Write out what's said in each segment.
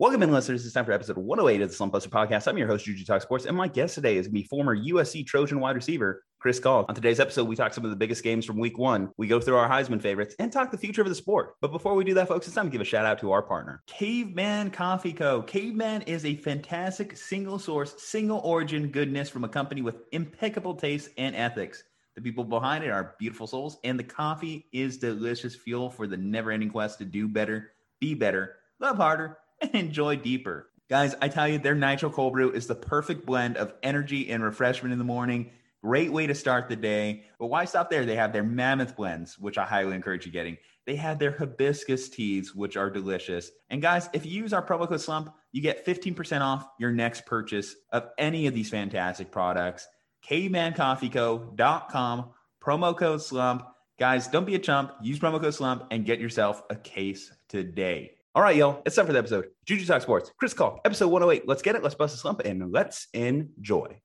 Welcome in, listeners. It's time for episode 108 of the Slump Buster Podcast. I'm your host, Juju Talk Sports, and my guest today is going to be former USC Trojan wide receiver Chris Caulk. On today's episode, we talk some of the biggest games from week one. We go through our Heisman favorites and talk the future of the sport. But before we do that, folks, it's time to give a shout out to our partner, Caveman Coffee Co. Caveman is a fantastic single source, single origin goodness from a company with impeccable taste and ethics. The people behind it are beautiful souls, and the coffee is delicious fuel for the never ending quest to do better, be better, love harder and enjoy deeper. Guys, I tell you, their Nitro Cold Brew is the perfect blend of energy and refreshment in the morning. Great way to start the day. But why stop there? They have their Mammoth blends, which I highly encourage you getting. They have their hibiscus teas, which are delicious. And guys, if you use our promo code SLUMP, you get 15% off your next purchase of any of these fantastic products. CavemanCoffeeCo.com, promo code SLUMP. Guys, don't be a chump. Use promo code SLUMP and get yourself a case today. All right, y'all. It's time for the episode. Juju Talk Sports. Chris Caulk, episode 108. Let's get it. Let's bust a slump and let's enjoy.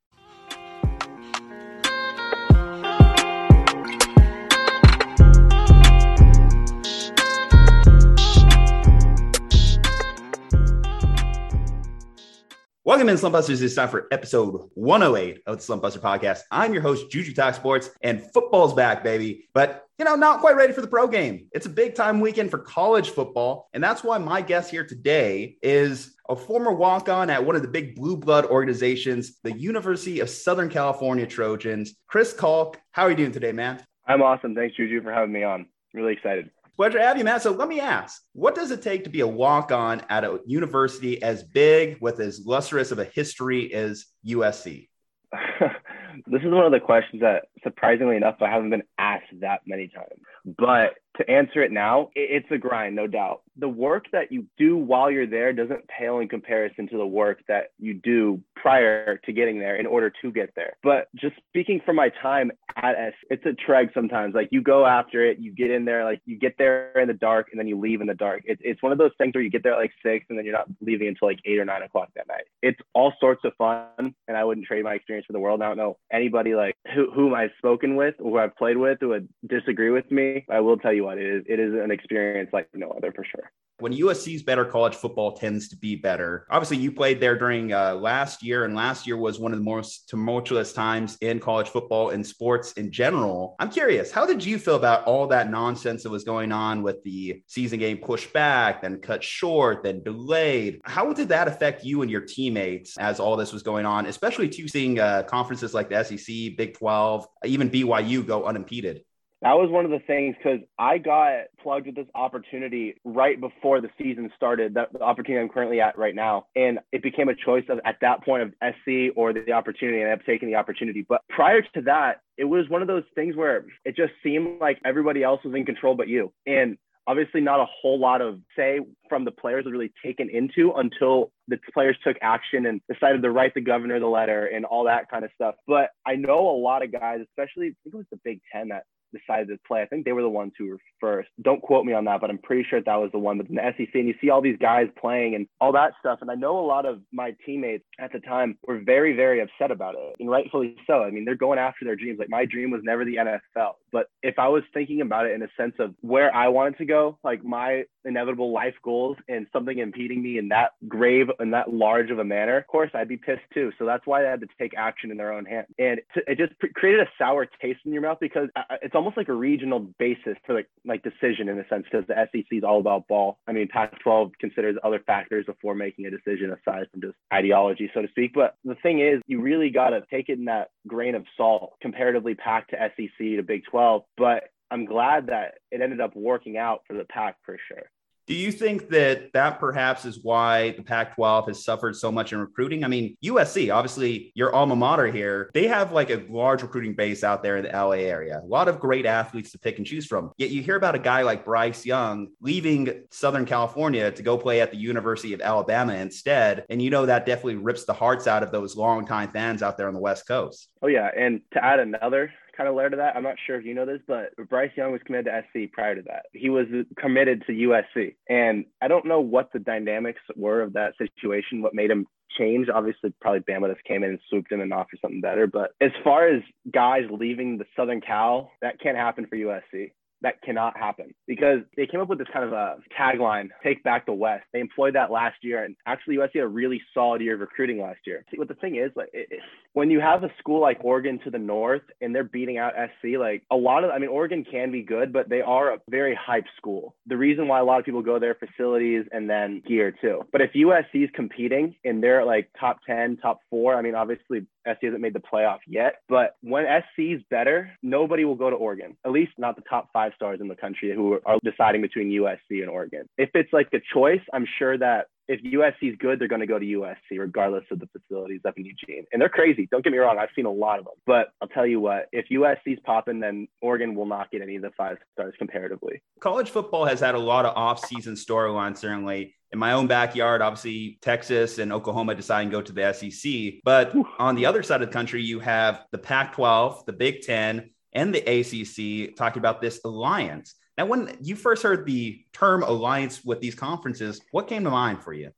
Welcome in, Slump Busters. It's time for episode 108 of the Slump Buster podcast. I'm your host, Juju Talk Sports, and football's back, baby. But, you know, not quite ready for the pro game. It's a big time weekend for college football. And that's why my guest here today is a former walk on at one of the big blue blood organizations, the University of Southern California Trojans. Chris Caulk, how are you doing today, man? I'm awesome. Thanks, Juju, for having me on. Really excited. Pleasure to have you, Matt. So let me ask, what does it take to be a walk-on at a university as big with as lustrous of a history as USC? this is one of the questions that surprisingly enough I haven't been asked that many times. But to answer it now, it's a grind, no doubt. The work that you do while you're there doesn't pale in comparison to the work that you do prior to getting there in order to get there. But just speaking from my time at S, it's a trek sometimes. Like you go after it, you get in there, like you get there in the dark and then you leave in the dark. It's, it's one of those things where you get there at like six and then you're not leaving until like eight or nine o'clock that night. It's all sorts of fun and I wouldn't trade my experience for the world. I don't know anybody like who, whom I've spoken with, who I've played with, who would disagree with me. I will tell you what, it is, it is an experience like no other for sure when USC's better, college football tends to be better. Obviously, you played there during uh, last year, and last year was one of the most tumultuous times in college football and sports in general. I'm curious, how did you feel about all that nonsense that was going on with the season game pushed back, then cut short, then delayed? How did that affect you and your teammates as all this was going on, especially to seeing uh, conferences like the SEC, Big 12, even BYU go unimpeded? That was one of the things because I got plugged with this opportunity right before the season started, that the opportunity I'm currently at right now. And it became a choice of at that point of SC or the, opportunity, and I have taken the opportunity. But prior to that, it was one of those things where it just seemed like everybody else was in control but you. And obviously not a whole lot of say from the players was really taken into until the players took action and decided to write the governor the letter and all that kind of stuff. But I know a lot of guys, especially I think it was the Big Ten that decided to play. I think they were the ones who were first. Don't quote me on that, but I'm pretty sure that was the one. But in the SEC, and you see all these guys playing and all that stuff. And I know a lot of my teammates at the time were very, very upset about it, and rightfully so. I mean, they're going after their dreams. Like my dream was never the NFL, but if I was thinking about it in a sense of where I wanted to go, like my inevitable life goals, and something impeding me in that grave and that large of a manner, of course I'd be pissed too. So that's why they had to take action in their own hands, and it just created a sour taste in your mouth because uh, it's almost like a regional basis for like like decision in a sense because the SEC is all about ball. I mean, Pac-12 considers other factors before making a decision aside from just ideology, so to speak. But the thing is, you really got to take it in that grain of salt, comparatively packed to SEC to Big 12. But I'm glad that it ended up working out for the Pac for sure. Do you think that that perhaps is why the Pac 12 has suffered so much in recruiting? I mean, USC, obviously your alma mater here, they have like a large recruiting base out there in the LA area. A lot of great athletes to pick and choose from. Yet you hear about a guy like Bryce Young leaving Southern California to go play at the University of Alabama instead. And you know, that definitely rips the hearts out of those longtime fans out there on the West Coast. Oh, yeah. And to add another kind of layer to that. I'm not sure if you know this, but Bryce Young was committed to SC prior to that. He was committed to USC. And I don't know what the dynamics were of that situation, what made him change. Obviously, probably Bama just came in and swooped in and offered something better. But as far as guys leaving the Southern Cal, that can't happen for USC. that cannot happen because they came up with this kind of a tagline, take back the West. They employed that last year and actually USC had a really solid year of recruiting last year. See, what the thing is, like it, when you have a school like Oregon to the north and they're beating out SC, like a lot of, I mean, Oregon can be good, but they are a very hype school. The reason why a lot of people go there, facilities and then gear too. But if USC is competing and they're like top 10, top four, I mean, obviously SC hasn't made the playoff yet, but when SC is better, nobody will go to Oregon, at least not the top five stars in the country who are deciding between USC and Oregon. If it's like a choice, I'm sure that if USC is good, they're going to go to USC regardless of the facilities up in Eugene. And they're crazy. Don't get me wrong. I've seen a lot of them. But I'll tell you what, if USC's popping, then Oregon will not get any of the five stars comparatively. College football has had a lot of off-season storylines, certainly. In my own backyard, obviously, Texas and Oklahoma deciding to go to the SEC. But on the other side of the country, you have the Pac 12, the Big Ten, and the ACC talking about this alliance. Now, when you first heard the term alliance with these conferences, what came to mind for you?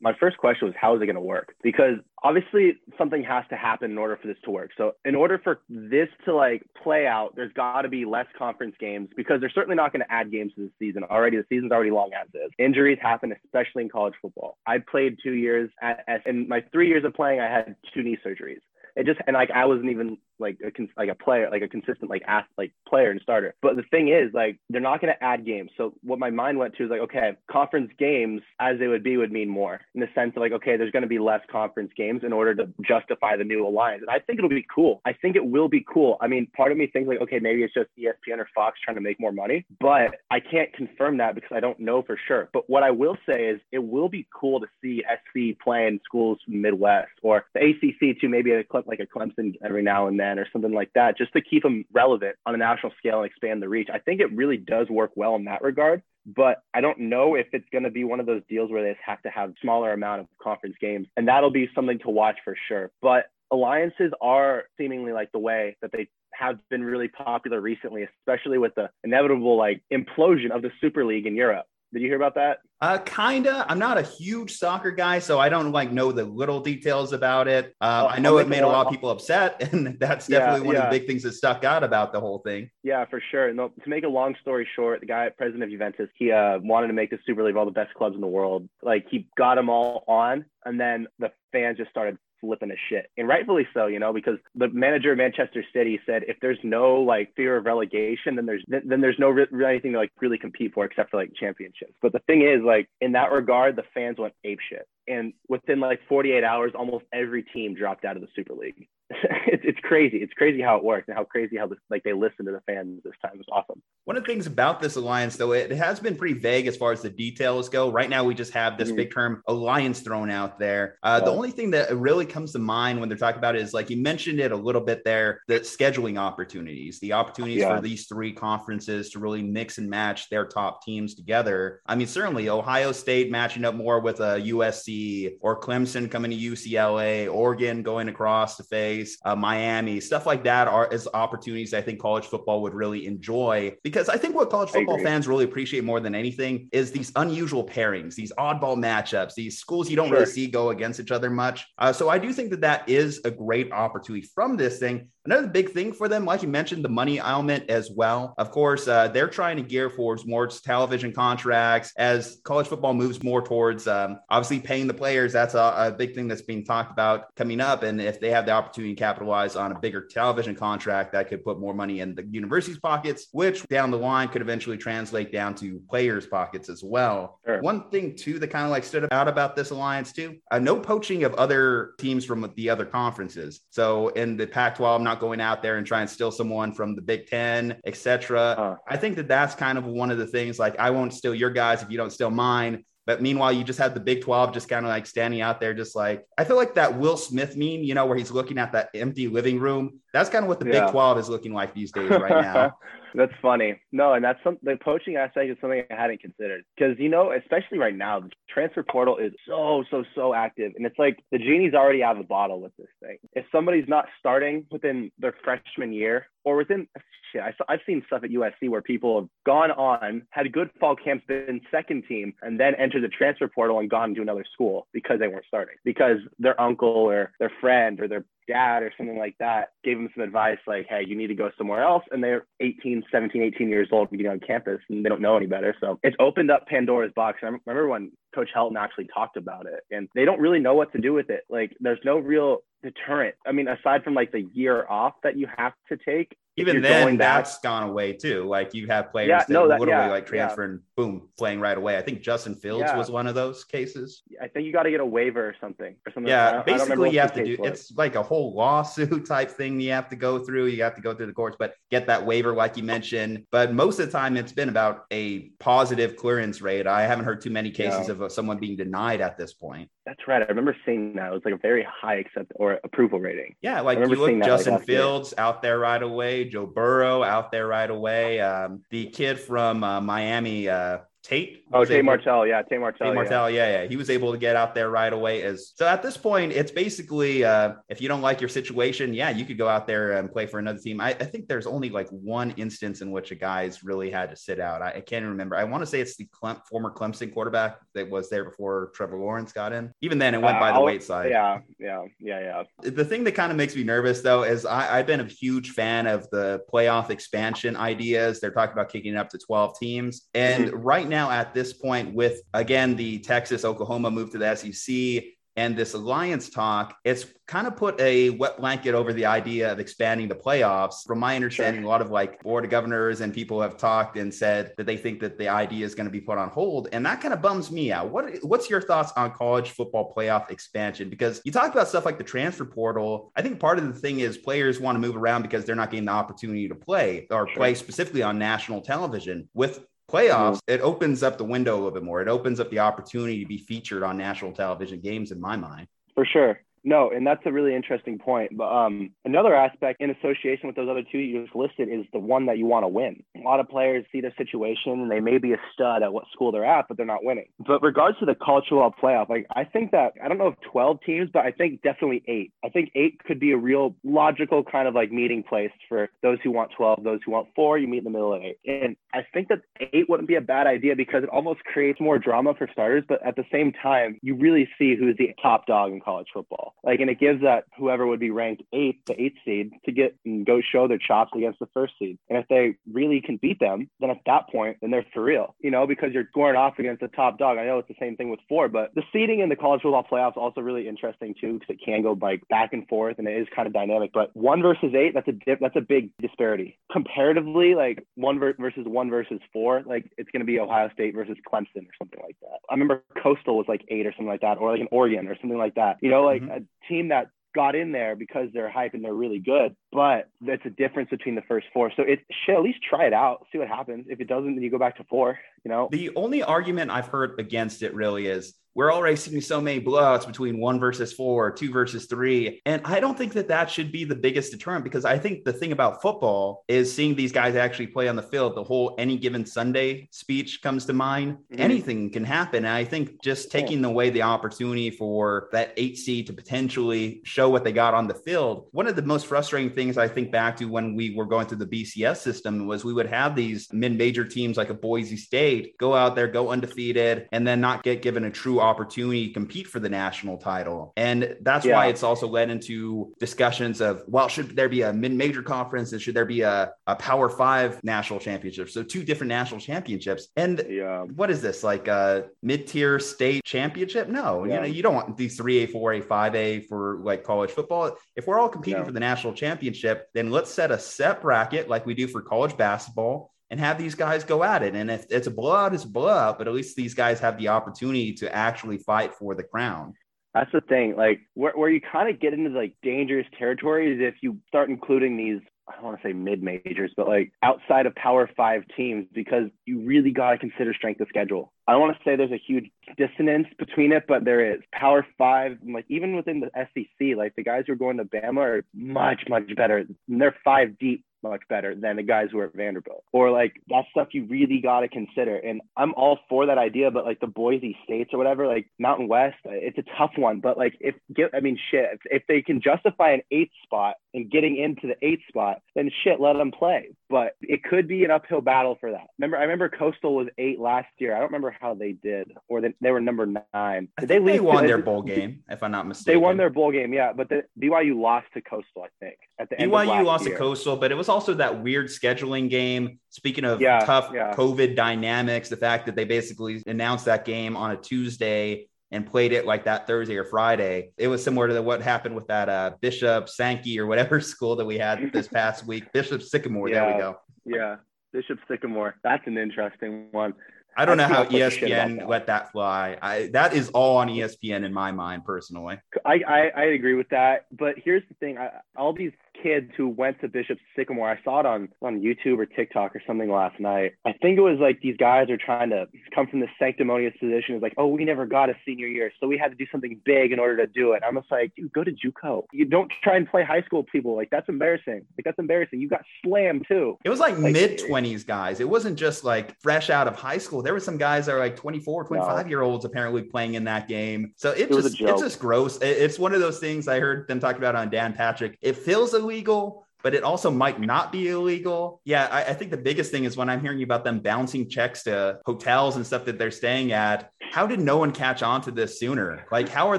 My first question was, how is it going to work? Because obviously something has to happen in order for this to work. So in order for this to like play out, there's got to be less conference games because they're certainly not going to add games to the season already. The season's already long as is. Injuries happen, especially in college football. I played two years at, in my three years of playing, I had two knee surgeries. It just and like I wasn't even like a like a player, like a consistent like ath like player and starter. But the thing is, like they're not going to add games. So what my mind went to is like, okay, conference games as they would be would mean more in the sense of like, okay, there's going to be less conference games in order to justify the new alliance. And I think it'll be cool. I think it will be cool. I mean, part of me thinks like, okay, maybe it's just ESPN or Fox trying to make more money, but I can't confirm that because I don't know for sure. But what I will say is it will be cool to see SC playing schools from Midwest or the ACC too, maybe a like a Clemson every now and then or something like that, just to keep them relevant on a national scale and expand the reach. I think it really does work well in that regard. But I don't know if it's going to be one of those deals where they have to have smaller amount of conference games, and that'll be something to watch for sure. But alliances are seemingly like the way that they have been really popular recently, especially with the inevitable like implosion of the Super League in Europe. Did you hear about that? Uh, kinda. I'm not a huge soccer guy, so I don't like know the little details about it. Um, oh, I know it made a lot of people upset, and that's definitely yeah, one yeah. of the big things that stuck out about the whole thing. Yeah, for sure. No, to make a long story short, the guy, president of Juventus, he uh, wanted to make the Super League all the best clubs in the world. Like he got them all on, and then the fans just started flipping a shit. And rightfully so you know because the manager of manchester city said if there's no like fear of relegation then there's then there's no re- anything to like really compete for except for like championships. But the thing is like in that regard the fans went ape shit and within like 48 hours almost every team dropped out of the super league it's, it's crazy. It's crazy how it works and how crazy how this, like they listened to the fans this time. It's awesome. One of the things about this alliance, though, it has been pretty vague as far as the details go. Right now, we just have this mm-hmm. big term alliance thrown out there. Uh, The only thing that really comes to mind when they're talking about it is like you mentioned it a little bit there, the scheduling opportunities, the opportunities yeah. for these three conferences to really mix and match their top teams together. I mean, certainly Ohio State matching up more with a USC or Clemson coming to UCLA, Oregon going across to face uh, Miami, stuff like that are as opportunities I think college football would really enjoy because I think what college football fans really appreciate more than anything is these unusual pairings, these oddball matchups, these schools you don't sure. really see go against each other much. Uh, so I do think that that is a great opportunity from this thing. Another big thing for them, like you mentioned, the money element as well. Of course, uh, they're trying to gear towards more television contracts as college football moves more towards um, obviously paying the players. That's a, a, big thing that's being talked about coming up. And if they have the opportunity to capitalize on a bigger television contract, that could put more money in the university's pockets, which down the line could eventually translate down to players' pockets as well. Sure. One thing too that kind of like stood out about this alliance too, uh, no poaching of other teams from the other conferences. So in the Pac-12, I'm not going out there and try and steal someone from the Big Ten, etc. Uh, I think that that's kind of one of the things. Like, I won't steal your guys if you don't steal mine. But meanwhile, you just had the Big 12 just kind of like standing out there, just like I feel like that Will Smith meme, you know, where he's looking at that empty living room. That's kind of what the yeah. Big 12 is looking like these days right now. that's funny. No, and that's some the poaching aspect is something I hadn't considered because you know, especially right now, the transfer portal is so so so active, and it's like the genie's already out of the bottle with this thing. If somebody's not starting within their freshman year or within shit. I, I've seen stuff at USC where people have gone on, had good fall camps, been second team, and then entered the transfer portal and gone to another school because they weren't starting because their uncle or their friend or their dad or something like that gave them some advice like hey you need to go somewhere else and they're 18 17 18 years old getting on campus and they don't know any better so it's opened up pandora's box i remember when coach helton actually talked about it and they don't really know what to do with it. Like there's no real deterrent. I mean aside from like the year off that you have to take even then that's gone away too like you have players yeah, that no, that, literally yeah, like transfer yeah. and boom playing right away i think justin fields was one of those cases i think you got to get a waiver or something or something yeah basically you have to do was. it's like a whole lawsuit type thing you have to go through you have to go through the courts but get that waiver like you mentioned but most of the time it's been about a positive clearance rate i haven't heard too many cases of uh, someone being denied at this point that's right. I remember seeing that. It was like a very high accept or approval rating. Yeah, like you look Justin like Fields year. out there right away, Joe Burrow out there right away. Um, the kid from uh, Miami, uh, Tate. Oh, Tate able, Martell. Yeah, Tate Martell. Tate Martell. Yeah. yeah. yeah, He was able to get out there right away. As so at this point, it's basically uh, if you don't like your situation, yeah, you could go out there and play for another team. I, I think there's only like one instance in which a guy's really had to sit out. I, I can't remember. I want to say it's the Clem, former Clemson quarterback that was there before Trevor Lawrence got in. Even then, it went uh, by the weight side. Yeah, yeah, yeah, yeah. The thing that kind of makes me nervous though is I, I've been a huge fan of the playoff expansion ideas. They're talking about kicking it up to 12 teams, and mm-hmm. right now at this point point with, again, the Texas Oklahoma move to the SEC and this alliance talk, it's kind of put a wet blanket over the idea of expanding the playoffs. From my understanding, sure. a lot of like board of governors and people have talked and said that they think that the idea is going to be put on hold, and that kind of bums me out. What what's your thoughts on college football playoff expansion? Because you talk about stuff like the transfer portal. I think part of the thing is players want to move around because they're not getting the opportunity to play or sure. play specifically on national television. With playoffs, mm-hmm. it opens up the window a little bit more. It opens up the opportunity to be featured on national television games, in my mind. For sure. No, and that's a really interesting point. But um, another aspect in association with those other two you just listed is the one that you want to win. A lot of players see their situation and they may be a stud at what school they're at, but they're not winning. But regards to the football playoff, like I think that I don't know if 12 teams, but I think definitely eight. I think eight could be a real logical kind of like meeting place for those who want 12, those who want four. You meet in the middle of eight, and I think that eight wouldn't be a bad idea because it almost creates more drama for starters. But at the same time, you really see who's the top dog in college football. Like, and it gives that whoever would be ranked eighth, the eighth seed, to get and go show their chops against the first seed. And if they really can beat them, then at that point, then they're for real, you know, because you're going off against the top dog. I know it's the same thing with four, but the seeding in the college football playoffs also really interesting too, because it can go like back and forth and it is kind of dynamic. But one versus eight, that's a dip, that's a big disparity comparatively. Like one ver- versus one versus four, like it's going to be Ohio State versus Clemson or something like that. I remember Coastal was like eight or something like that, or like an Oregon or something like that. You know, like mm-hmm. Team that got in there because they're hype and they're really good. But that's a difference between the first four. So it should at least try it out, see what happens. If it doesn't, then you go back to four. You know. The only argument I've heard against it really is we're already seeing so many blowouts between one versus four, two versus three. And I don't think that that should be the biggest deterrent because I think the thing about football is seeing these guys actually play on the field. The whole any given Sunday speech comes to mind. Mm-hmm. Anything can happen. And I think just taking away the opportunity for that eight seed to potentially show what they got on the field. One of the most frustrating things I think back to when we were going through the BCS system was we would have these mid major teams like a Boise State go out there, go undefeated, and then not get given a true opportunity to compete for the national title. And that's yeah. why it's also led into discussions of, well, should there be a mid-major conference and should there be a, a power five national championship? So two different national championships. And yeah. what is this? Like a mid-tier state championship? No, yeah. you know, you don't want these 3A, 4A, 5A for like college football. If we're all competing for the national championship, then let's set a set bracket like we do for college basketball and have these guys go at it. And if it's a blowout, it's a blowout, but at least these guys have the opportunity to actually fight for the crown. That's the thing. Like where, where you kind of get into like dangerous territory is if you start including these, I don't want to say mid majors, but like outside of power five teams, because you really got to consider strength of schedule. I don't want to say there's a huge dissonance between it, but there is. Power five, like even within the SEC, like the guys who are going to Bama are much, much better. And they're five deep much better than the guys who are at Vanderbilt. Or like that's stuff you really got to consider. And I'm all for that idea, but like the Boise States or whatever, like Mountain West, it's a tough one. But like if I mean, shit, if, if they can justify an eighth spot and getting into the eighth spot, then shit, let them play. But it could be an uphill battle for that. Remember, I remember Coastal was eight last year. I don't remember how they did, or they, they were number nine. Did they, they won their bowl game, if I'm not mistaken. They won their bowl game, yeah. But the BYU lost to Coastal, I think, at the end. Of the day, BYU lost year. to Coastal, but it was also that weird scheduling game. Speaking of yeah, tough yeah. COVID dynamics, the fact that they basically announced that game on a Tuesday and played it like that Thursday or Friday. It was similar to the, what happened with that uh, Bishop Sankey or whatever school that we had this past week. Bishop Sycamore. Yeah, there we go. Yeah, Bishop Sycamore. That's an interesting one. I don't know how ESPN that. let that fly. I, that is all on ESPN in my mind, personally. I, I, I agree with that. But here's the thing: I, all these kids who went to Bishop Sycamore. I saw it on on YouTube or TikTok or something last night. I think it was like these guys are trying to come from the sanctimonious position. It's like, oh, we never got a senior year, so we had to do something big in order to do it. I'm just like, dude, go to JUCO. You don't try and play high school people. Like that's embarrassing. Like that's embarrassing. You got slammed too. It was like, like mid 20s guys. It wasn't just like fresh out of high school. There were some guys that are like 24, 25 no. year olds apparently playing in that game. So it, it just it's just gross. It's one of those things I heard them talk about on Dan Patrick. It feels illegal but it also might not be illegal. Yeah, I, I, think the biggest thing is when I'm hearing about them bouncing checks to hotels and stuff that they're staying at. How did no one catch on to this sooner? Like, how are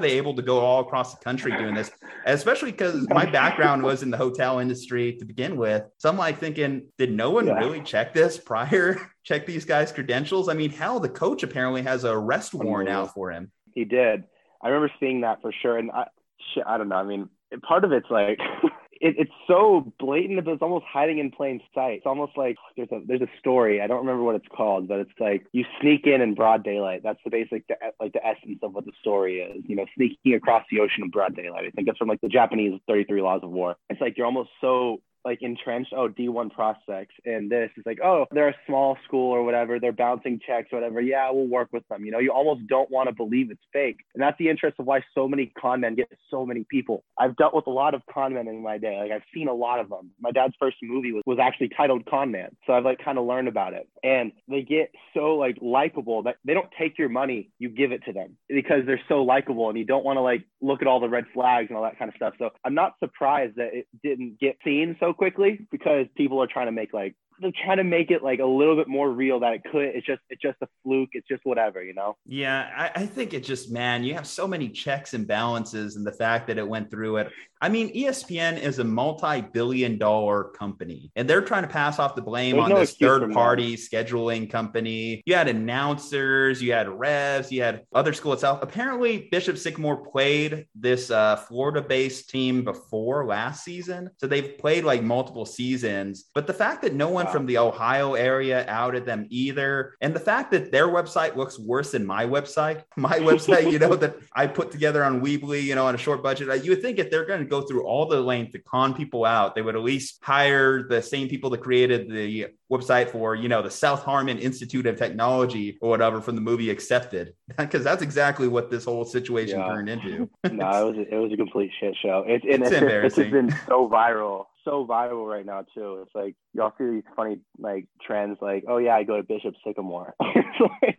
they able to go all across the country doing this? Especially because my background was in the hotel industry to begin with. So I'm like thinking, did no one yeah. really check this prior? check these guys' credentials? I mean, hell, the coach apparently has a arrest mm-hmm. warrant out for him. He did. I remember seeing that for sure. And I, shit, I don't know. I mean, part of it's like it, it's so blatant that it's almost hiding in plain sight. It's almost like there's a there's a story. I don't remember what it's called, but it's like you sneak in in broad daylight. That's the basic like the essence of what the story is. You know, sneaking across the ocean in broad daylight. I think that's from like the Japanese 33 Laws of War. It's like you're almost so like entrenched, oh, D1 prospects. And this is like, oh, they're a small school or whatever. They're bouncing checks, whatever. Yeah, we'll work with them. You know, you almost don't want to believe it's fake. And that's the interest of why so many con men get so many people. I've dealt with a lot of con men in my day. Like I've seen a lot of them. My dad's first movie was, was actually titled Con Man. So I've like kind of learned about it. And they get so like likable that they don't take your money, you give it to them because they're so likable and you don't want to like look at all the red flags and all that kind of stuff. So I'm not surprised that it didn't get seen so quickly because people are trying to make like they're trying to make it like a little bit more real that it could. It's just it's just a fluke. It's just whatever, you know. Yeah, I, I think it just man, you have so many checks and balances, and the fact that it went through it. I mean, ESPN is a multi-billion dollar company, and they're trying to pass off the blame There's on no this third-party scheduling company. You had announcers, you had revs, you had other school itself. Apparently, Bishop Sycamore played this uh, Florida-based team before last season, so they've played like multiple seasons. But the fact that no one from the Ohio area outed them either. And the fact that their website looks worse than my website, my website, you know, that I put together on Weebly, you know, on a short budget, you would think if they're going to go through all the length to con people out, they would at least hire the same people that created the website for, you know, the South Harmon Institute of Technology or whatever from the movie Accepted, because that's exactly what this whole situation yeah. turned into. no, it was, it was a complete shit show. It, it's, it's, embarrassing. It's been so viral so viral right now too. It's like y'all see these funny like trends, like oh yeah, I go to Bishop Sycamore. it's, like,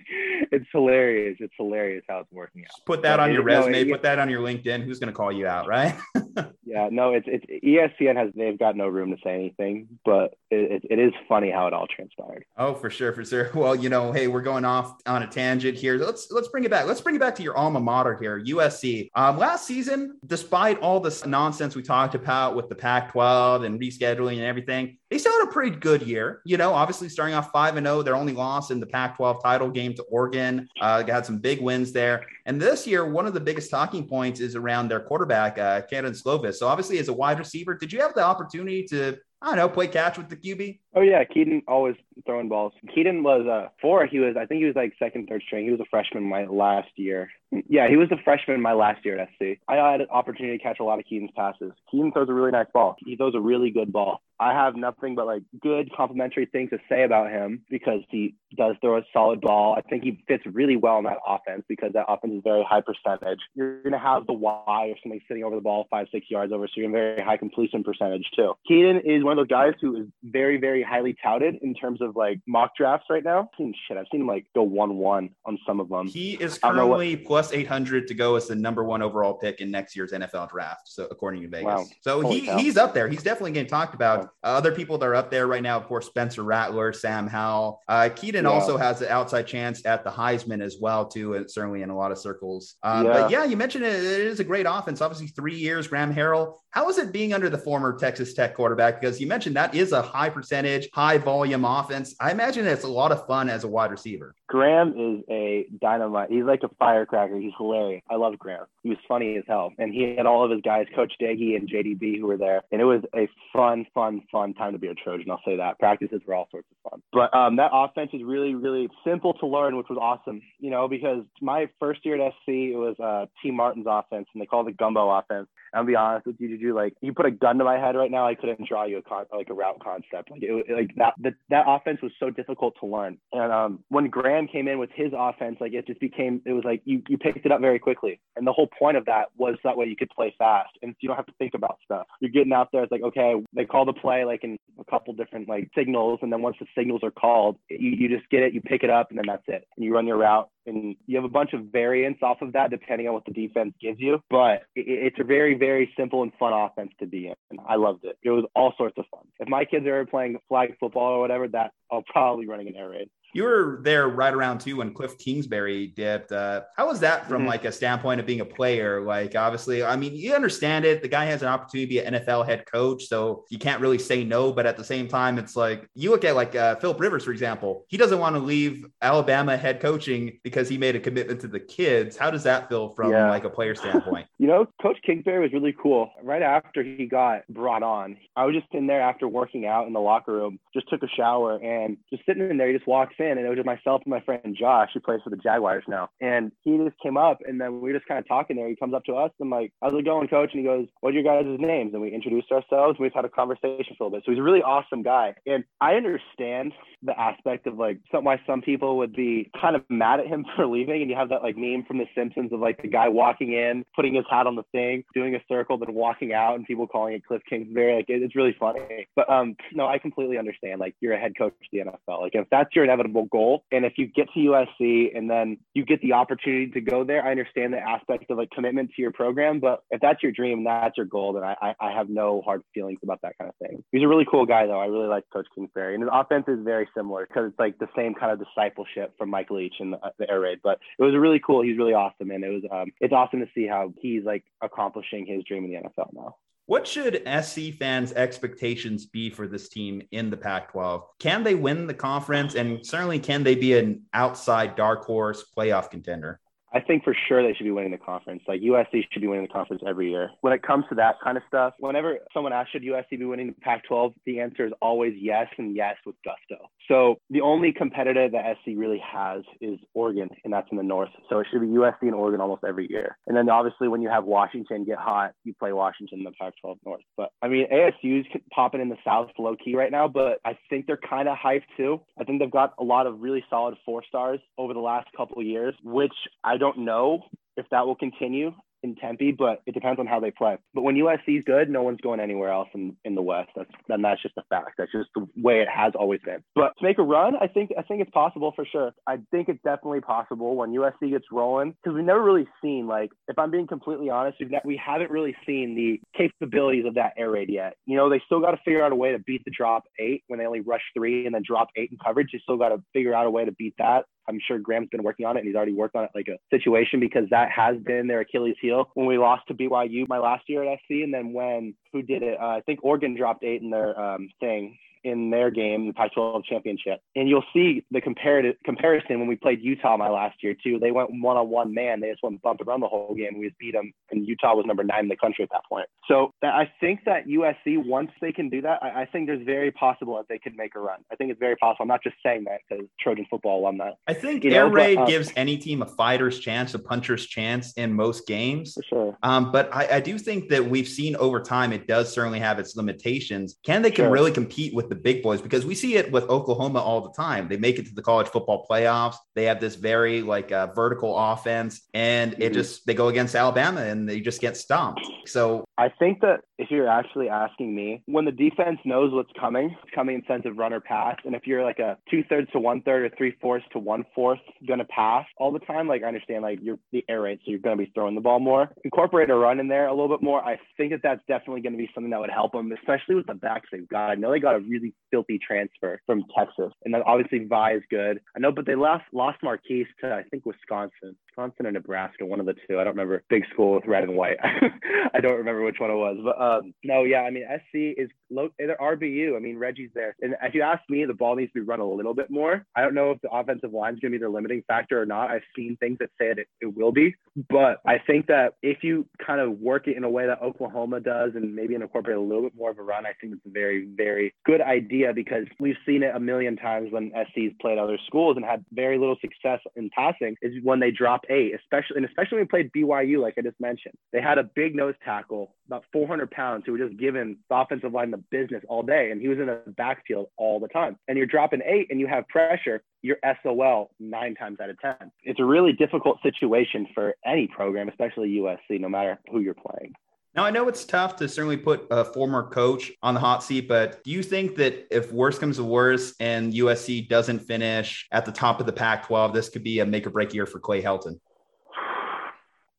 it's hilarious. It's hilarious how it's working out. Just put that but on your resume. No, put that on your LinkedIn. Who's going to call you out, right? yeah, no, it's it's ESPN has they've got no room to say anything, but it, it, it is funny how it all transpired. Oh, for sure, for sure. Well, you know, hey, we're going off on a tangent here. Let's let's bring it back. Let's bring it back to your alma mater here, USC. Um, last season, despite all this nonsense we talked about with the Pac-12 and rescheduling and everything, they still had a pretty good year. You know, obviously starting off five and zero, oh, their only loss in the Pac-12 title game to Oregon. Uh, got some big wins there. And this year, one of the biggest talking points is around their quarterback, uh, Kedon Slovis. So obviously, as a wide receiver, did you have the opportunity to I don't know, play catch with the QB? Oh yeah, Kedon always throwing balls. Kedon was uh four. He was I think he was like second, third string. He was a freshman my last year. Yeah, he was a freshman my last year at SC. I had an opportunity to catch a lot of Kedon's passes. Kedon throws a really nice ball. He throws a really good ball. I have nothing but like good complimentary things to say about him because he does throw a solid ball. I think he fits really well in that offense because that offense is very high percentage. You're going to have the Y or something sitting over the ball five, six yards over, so you're to very high completion percentage too. Kedon is one of those guys who is very, very highly touted in terms of like mock drafts right now. I've seen shit. I've seen him like go one one on some of them. He is currently plus eight hundred to go as the number one overall pick in next year's NFL draft. So according to Vegas, wow. so Holy he cow. he's up there. He's definitely getting talked about. Uh, other people that are up there right now, of course, Spencer Rattler, Sam Howell. Uh, Kedon yeah. also has an outside chance at the Heisman as well, too, and certainly in a lot of circles. Uh, yeah. But yeah, you mentioned it, it is a great offense. Obviously, three years, Graham Harrell. How is it being under the former Texas Tech quarterback? Because you mentioned that is a high percentage, high volume offense. I imagine it's a lot of fun as a wide receiver. Graham is a dynamite. He's like a firecracker. He's hilarious. I love Graham. He was funny as hell. And he had all of his guys, Coach Doege and JDB, who were there. And it was a fun, fun, fun time to be a Trojan. I'll say that. Practices were all sorts of fun. But um, that offense is really, really simple to learn, which was awesome, you know, because my first year at SC, it was uh, Tee Martin's offense, and they called it gumbo offense. I'll be honest with you, Juju. Like, you put a gun to my head right now, I couldn't draw you a con- like a route concept. Like, it, like that, that that offense was so difficult to learn. And um, when Graham came in with his offense, like it just became, it was like you you picked it up very quickly. And the whole point of that was that way you could play fast, and you don't have to think about stuff. You're getting out there. It's like okay, they call the play like in a couple different like signals, and then once the signals are called, you you just get it, you pick it up, and then that's it. And you run your route and you have a bunch of variants off of that depending on what the defense gives you. But it's a very, very simple and fun offense to be in. I loved it. It was all sorts of fun. If my kids are playing flag football or whatever, that I'll probably running an air raid. You were there right around too when Cliff Kingsbury dipped. Uh, how was that from mm-hmm. like a standpoint of being a player? Like, obviously, I mean, you understand it. The guy has an opportunity to be an NFL head coach, so you can't really say no. But at the same time, it's like you look at like uh, Philip Rivers, for example. He doesn't want to leave Alabama head coaching because he made a commitment to the kids. How does that feel from yeah. like a player standpoint? you know, Coach Kingsbury was really cool. Right after he got brought on, I was just in there after working out in the locker room, just took a shower and just sitting in there. He just walks in, and it was just myself and my friend Josh, who plays for the Jaguars now. And he just came up, and then we were just kind of talking there. He comes up to us and like, "How's it going, Coach?" And he goes, "What are your guys' names?" And we introduced ourselves. And we've had a conversation for a little bit. So he's a really awesome guy, and I understand the aspect of like some, why some people would be kind of mad at him for leaving. And you have that like meme from The Simpsons of like the guy walking in, putting his hat on the thing, doing a circle, then walking out, and people calling it Cliff Kingsbury. Like it, it's really funny. But um, no, I completely understand. Like you're a head coach of the NFL. Like if that's your inevitable goal, and if you get to USC and then you get the opportunity to go there, I understand the aspect of like commitment to your program. But if that's your dream, that's your goal, then I, I have no hard feelings about that kind of thing. He's a really cool guy, though. I really like Coach Kingsbury, and his offense is very similar because it's like the same kind of discipleship from Mike Leach and the, the, air raid. But it was really cool. He's really awesome, and it was um, it's awesome to see how he's like accomplishing his dream in the NFL now. What should SC fans' expectations be for this team in the Pac 12? Can they win the conference? And certainly, can they be an outside dark horse playoff contender? I think for sure they should be winning the conference. Like USC should be winning the conference every year. When it comes to that kind of stuff, whenever someone asks should USC be winning the Pac-12, the answer is always yes and yes with gusto. So the only competitor that SC really has is Oregon, and that's in the north. So it should be USC and Oregon almost every year. And then obviously when you have Washington get hot, you play Washington in the Pac-12 North. But I mean ASU's popping in the South low key right now, but I think they're kind of hyped too. I think they've got a lot of really solid four stars over the last couple years, which I don't know if that will continue in Tempe, but it depends on how they play. But when USC is good, no one's going anywhere else in, in the West. That's and that's just a fact. That's just the way it has always been. But to make a run, I think I think it's possible for sure. I think it's definitely possible when USC gets rolling because we've never really seen like if I'm being completely honest, we've ne- we haven't really seen the capabilities of that air raid yet. You know, they still got to figure out a way to beat the drop eight when they only rush three and then drop eight in coverage. They still got to figure out a way to beat that. I'm sure Graham's been working on it and he's already worked on it like a situation because that has been their Achilles heel when we lost to BYU my last year at SC. And then when who did it? Uh, I think Oregon dropped eight in their um, thing in their game, the Pac-12 championship. And you'll see the comparative comparison when we played Utah my last year too. They went one-on-one man. They just went bumped around the whole game. We just beat them, and Utah was number nine in the country at that point. So I think that USC, once they can do that, I, I think there's very possible that they could make a run. I think it's very possible. I'm not just saying that because Trojan football alumni. I think you air know, raid but, um, gives any team a fighter's chance, a puncher's chance in most games. For sure. Um, but I, I, do think that we've seen over time it does certainly have its limitations. Can they can really compete with with the big boys because we see it with Oklahoma all the time. They make it to the college football playoffs. They have this very like uh, vertical offense, and it mm-hmm. just they go against Alabama and they just get stomped. So I think that if you're actually asking me, when the defense knows what's coming, coming in sense of run or pass, and if you're like a two thirds to one third or three fourths to one fourth gonna pass all the time, like I understand like you're the air raid, so you're gonna be throwing the ball more. Incorporate a run in there a little bit more. I think that that's definitely gonna be something that would help them, especially with the backs they've got. I know they got a really filthy transfer from Texas, and then obviously Vi is good. I know, but they lost lost Markese to I think Wisconsin. Wisconsin or Nebraska, one of the two. I don't remember. Big school with red and white. I don't remember which one it was. But um, no, yeah, I mean, SC is low, RBU. I mean, Reggie's there. And if you ask me, the ball needs to be run a little bit more. I don't know if the offensive line is going to be the limiting factor or not. I've seen things that say it, it will be. But I think that if you kind of work it in a way that Oklahoma does and maybe incorporate a little bit more of a run, I think it's a very, very good idea because we've seen it a million times when SC's played other schools and had very little success in passing is when they drop eight, especially and especially when we played BYU, like I just mentioned. They had a big nose tackle, about 400 pounds, who was just giving the offensive line the business all day, and he was in the backfield all the time. And you're dropping eight, and you have pressure. You're SOL nine times out of ten. It's a really difficult situation for any program, especially USC, no matter who you're playing. Now, I know it's tough to certainly put a former coach on the hot seat, but do you think that if worse comes to worse and USC doesn't finish at the top of the Pac 12, this could be a make or break year for Clay Helton?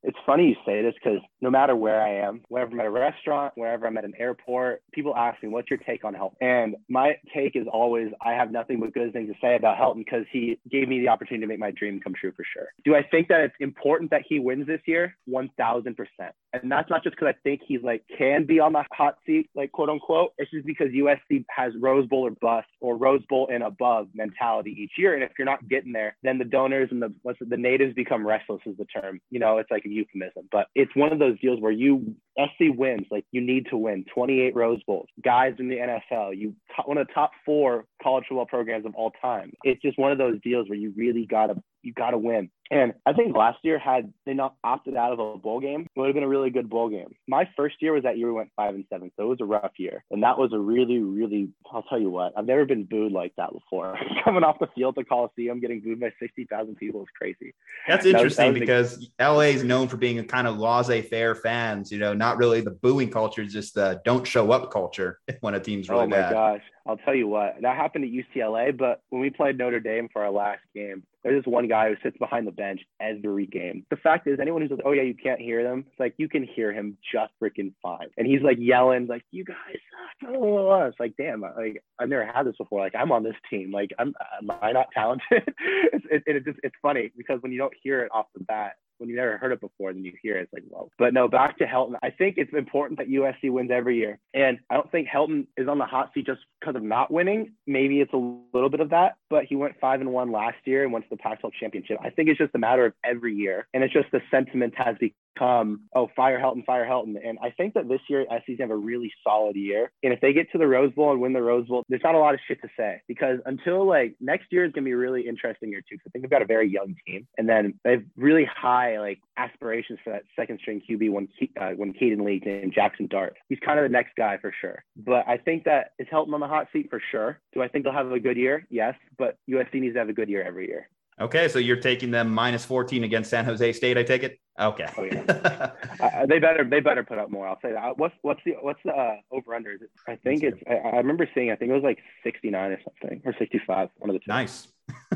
It's funny you say this because no matter where I am, wherever I'm at a restaurant, wherever I'm at an airport, people ask me, what's your take on Helton? And my take is always, I have nothing but good things to say about Helton because he gave me the opportunity to make my dream come true for sure. Do I think that it's important that he wins this year? 1000%. And that's not just because I think he's like can be on the hot seat, like quote unquote. It's just because USC has Rose Bowl or bust or Rose Bowl and above mentality each year. And if you're not getting there, then the donors and the what's it, the natives become restless is the term. You know, it's like a euphemism, but it's one of those deals where you SC wins, like you need to win 28 Rose Bowls. Guys in the NFL, you one of the top four college football programs of all time. It's just one of those deals where you really gotta you gotta win. And I think last year, had they not opted out of a bowl game, it would have been a really good bowl game. My first year was that year we went five and seven, so it was a rough year. And that was a really, really, I'll tell you what, I've never been booed like that before. Coming off the field to Coliseum, getting booed by 60,000 people is crazy. That's interesting that was, that because LA is known for being a kind of laissez faire fans, you know, not really the booing culture, just the don't show up culture when a team's oh really bad. Oh my bad. gosh. I'll tell you what, that happened at UCLA, but when we played Notre Dame for our last game, there's this one guy who sits behind the bench every game. The fact is, anyone who's like, "Oh yeah, you can't hear them," it's like you can hear him just freaking fine. And he's like yelling, like, "You guys suck!" It's like, damn, like I've never had this before. Like I'm on this team. Like I'm, am I not talented? it's, it, it just, it's funny because when you don't hear it off the bat, when you never heard it before, then you hear it, it's like, whoa. But no, back to Helton. I think it's important that USC wins every year. And I don't think Helton is on the hot seat just because of not winning. Maybe it's a little bit of that, but he went five and one last year and went to the Pac 12 championship. I think it's just a matter of every year. And it's just the sentiment has become, oh, fire Helton, fire Helton. And I think that this year, SC's have a really solid year. And if they get to the Rose Bowl and win the Rose Bowl, there's not a lot of shit to say because until like next year is going to be really interesting year too. Because I think they've got a very young team. And then they've really high like aspirations for that second string QB when uh, when Caden Lee named Jackson Dart. He's kind of the next guy for sure. But I think that it's Helton on the hot seat for sure. Do I think they'll have a good year? Yes, but USC needs to have a good year every year. Okay, so you're taking them minus 14 against San Jose State. I take it. Okay. Oh, yeah. uh, they better they better put up more. I'll say that. What's what's the what's the uh, over under? I think it's. I, I, remember seeing. I think it was like 69 or something or 65. One of the two. Nice.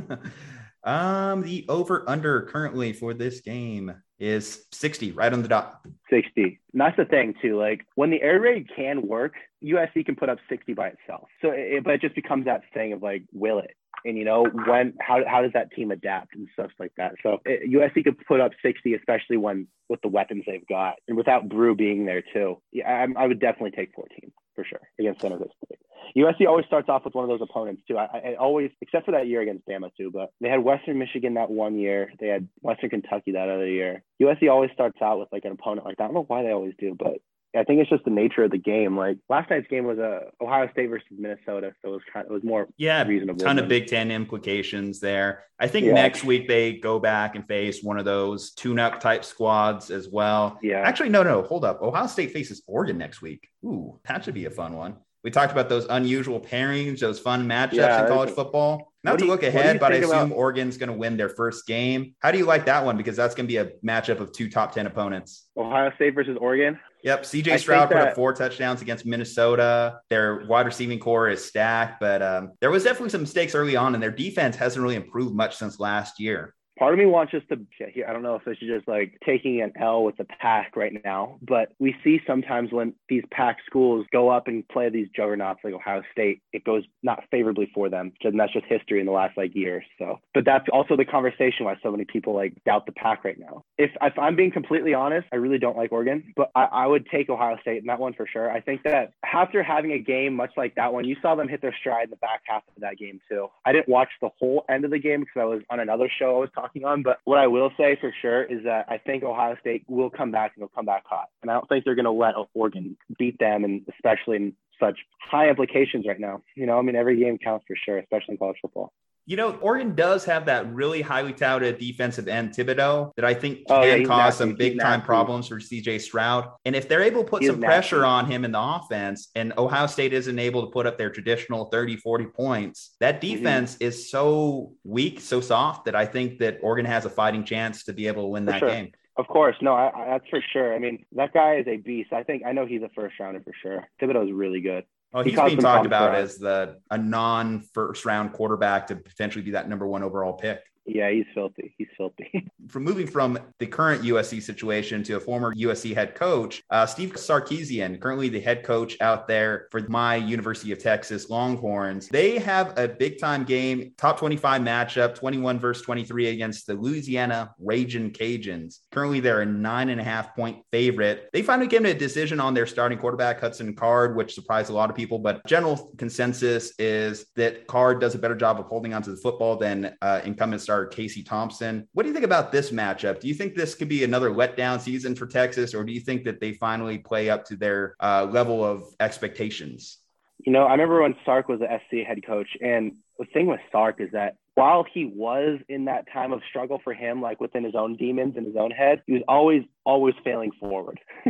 um, the over under currently for this game is 60, right on the dot. 60. And that's the thing too. Like when the air raid can work, USC can put up 60 by itself. So, it, but it just becomes that thing of like, will it? And you know when how how does that team adapt and stuff like that? So it, USC could put up 60, especially when with the weapons they've got and without Bru being there too. Yeah, I, I would definitely take 14 for sure against San Jose State. USC always starts off with one of those opponents too. I, I, always, except for that year against Bama too, but they had Western Michigan that one year. They had Western Kentucky that other year. USC always starts out with like an opponent like that. I don't know why they always do, but I think it's just the nature of the game. Like last night's game was a uh, Ohio State versus Minnesota, so it was kind of, it was more yeah reasonable. Ton of Big Ten implications there. I think yeah. next week they go back and face one of those tune-up type squads as well. Yeah. Actually, no, no, hold up. Ohio State faces Oregon next week. Ooh, that should be a fun one. We talked about those unusual pairings, those fun matchups yeah, in college football. Not to you, look ahead, but I assume about... Oregon's going to win their first game. How do you like that one? Because that's going to be a matchup of two top 10 opponents. Ohio State versus Oregon. Yep. CJ Stroud put up four touchdowns against Minnesota. Their wide receiving core is stacked, but um, there was definitely some mistakes early on, and their defense hasn't really improved much since last year part of me wants us to here. I don't know if this is just like taking an L with the Pac right now, but we see sometimes when these Pac schools go up and play these juggernauts like Ohio State, it goes not favorably for them. And that's just history in the last like year. So, but that's also the conversation why so many people like doubt the Pac right now. If, if I'm being completely honest, I really don't like Oregon, but I, I would take Ohio State in that one for sure. I think that after having a game much like that one, you saw them hit their stride in the back half of that game too. I didn't watch the whole end of the game because I was on another show I was talking on. But what I will say for sure is that I think Ohio State will come back and they'll come back hot. And I don't think they're going to let Oregon beat them, and especially in such high implications right now. You know, I mean, every game counts for sure, especially in college football. You know, Oregon does have that really highly touted defensive end Thibodeaux that I think can oh, yeah, cause some big time problems for CJ Stroud. And if they're able to put some pressure on him in the offense and Ohio State isn't able to put up their traditional 30, 40 points, that mm-hmm. defense mm-hmm. is so weak, so soft that I think that Oregon has a fighting chance to be able to win for that sure. game. Of course, no, I, I, that's for sure. I mean, that guy is a beast. I think I know he's a first rounder for sure. Thibodeaux is really good. Oh, he's being talked about as the a non first round quarterback to potentially be that number one overall pick. Yeah, he's filthy. He's filthy. from moving from the current USC situation to a former USC head coach, uh, Steve Sarkisian, currently the head coach out there for my University of Texas Longhorns. They have a big time game, top 25 matchup, 21 versus 23 against the Louisiana Ragin Cajuns. Currently, they're a nine and a half point favorite. They finally came to a decision on their starting quarterback, Hudson Card, which surprised a lot of people. But general consensus is that Card does a better job of holding onto the football than uh, incumbent starter Casey Thompson. What do you think about this matchup? Do you think this could be another letdown season for Texas, or do you think that they finally play up to their uh, level of expectations? You know, I remember when Sark was the SC head coach, and the thing with Sark is that while he was in that time of struggle for him, like within his own demons in his own head, he was always, always failing forward.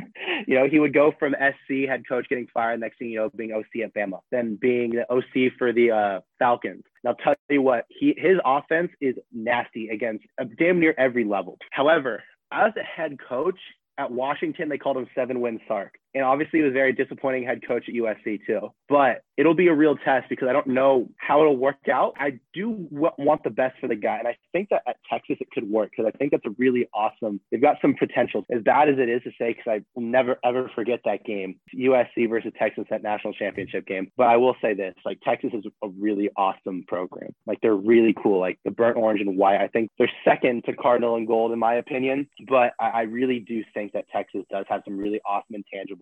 you know, he would go from SC head coach getting fired, next thing you know, being OC at Bama, then being the OC for the uh, Falcons. And I'll tell you what, he his offense is nasty against uh, damn near every level. However, as a head coach, at Washington, they called him seven win Sark. And obviously, it was very disappointing head coach at USC, too. But it'll be a real test because I don't know how it'll work out. I do w- want the best for the guy. And I think that at Texas, it could work because I think that's a really awesome. They've got some potential. As bad as it is to say, because I will never, ever forget that game USC versus Texas at national championship game. But I will say this like, Texas is a really awesome program. Like, they're really cool. Like, the burnt orange and white, I think they're second to Cardinal and gold, in my opinion. But I, I really do think that Texas does have some really awesome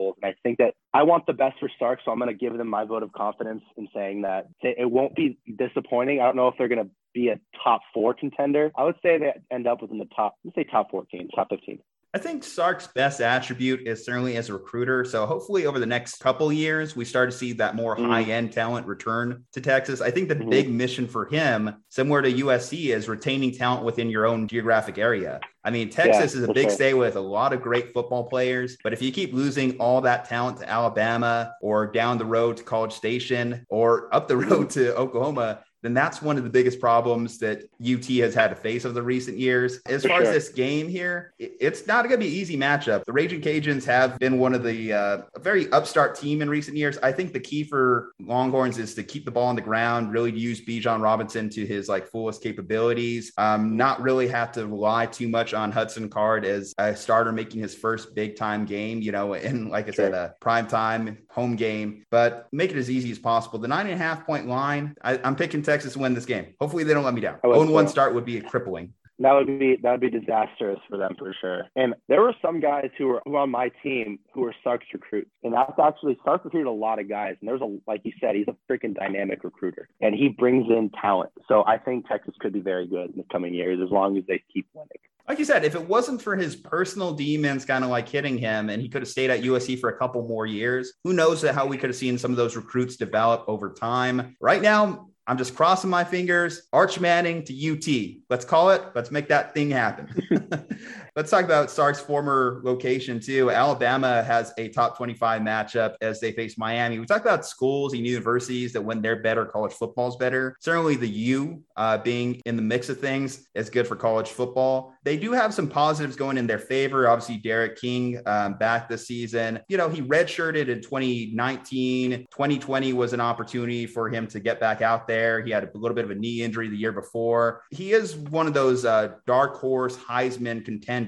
intangibles and I think that I want the best for Sark, so I'm going to give them my vote of confidence in saying that it won't be disappointing. I don't know if they're going to be a top four contender. I would say they end up within the top, let's say top 14, top 15. I think Sark's best attribute is certainly as a recruiter. So hopefully over the next couple years, we start to see that more mm-hmm. high-end talent return to Texas. I think the mm-hmm. big mission for him, similar to USC, is retaining talent within your own geographic area. I mean, Texas yeah, is a big sure. state with a lot of great football players, but if you keep losing all that talent to Alabama or down the road to College Station or up the road to Oklahoma, then that's one of the biggest problems that UT has had to face over the recent years. As For far sure. as this game here, it's not going to be an easy matchup. The Ragin Cajuns have been one of the uh, very upstart team in recent years. I think the key for Longhorns is to keep the ball on the ground, really use Bijan Robinson to his like fullest capabilities, um, not really have to rely too much on Hudson Card as a starter making his first big time game, you know, in like I sure. said, a prime time home game, but make it as easy as possible. The nine and a half point line, I, am picking Texas win this game. Hopefully, they don't let me down. Own one start would be crippling. That would be that would be disastrous for them for sure. And there were some guys who were who were on my team who were Sark's recruits, and that's actually Sark recruited a lot of guys. And there's a like you said, he's a freaking dynamic recruiter, and he brings in talent. So I think Texas could be very good in the coming years as long as they keep winning like you said, if it wasn't for his personal demons kind of like hitting him and he could have stayed at USC for a couple more years, who knows how we could have seen some of those recruits develop over time. Right now, I'm just crossing my fingers. Arch Manning to UT. Let's call it. Let's make that thing happen. Let's talk about Sark's former location too. Alabama has a top 25 matchup as they face Miami. We talk about schools and universities that when they're better, college football is better. Certainly the U uh, being in the mix of things is good for college football. They do have some positives going in their favor. Obviously, D'Eriq King um, back this season. You know, he redshirted in 2019. 2020 was an opportunity for him to get back out there. He had a little bit of a knee injury the year before. He is one of those uh, dark horse Heisman contenders,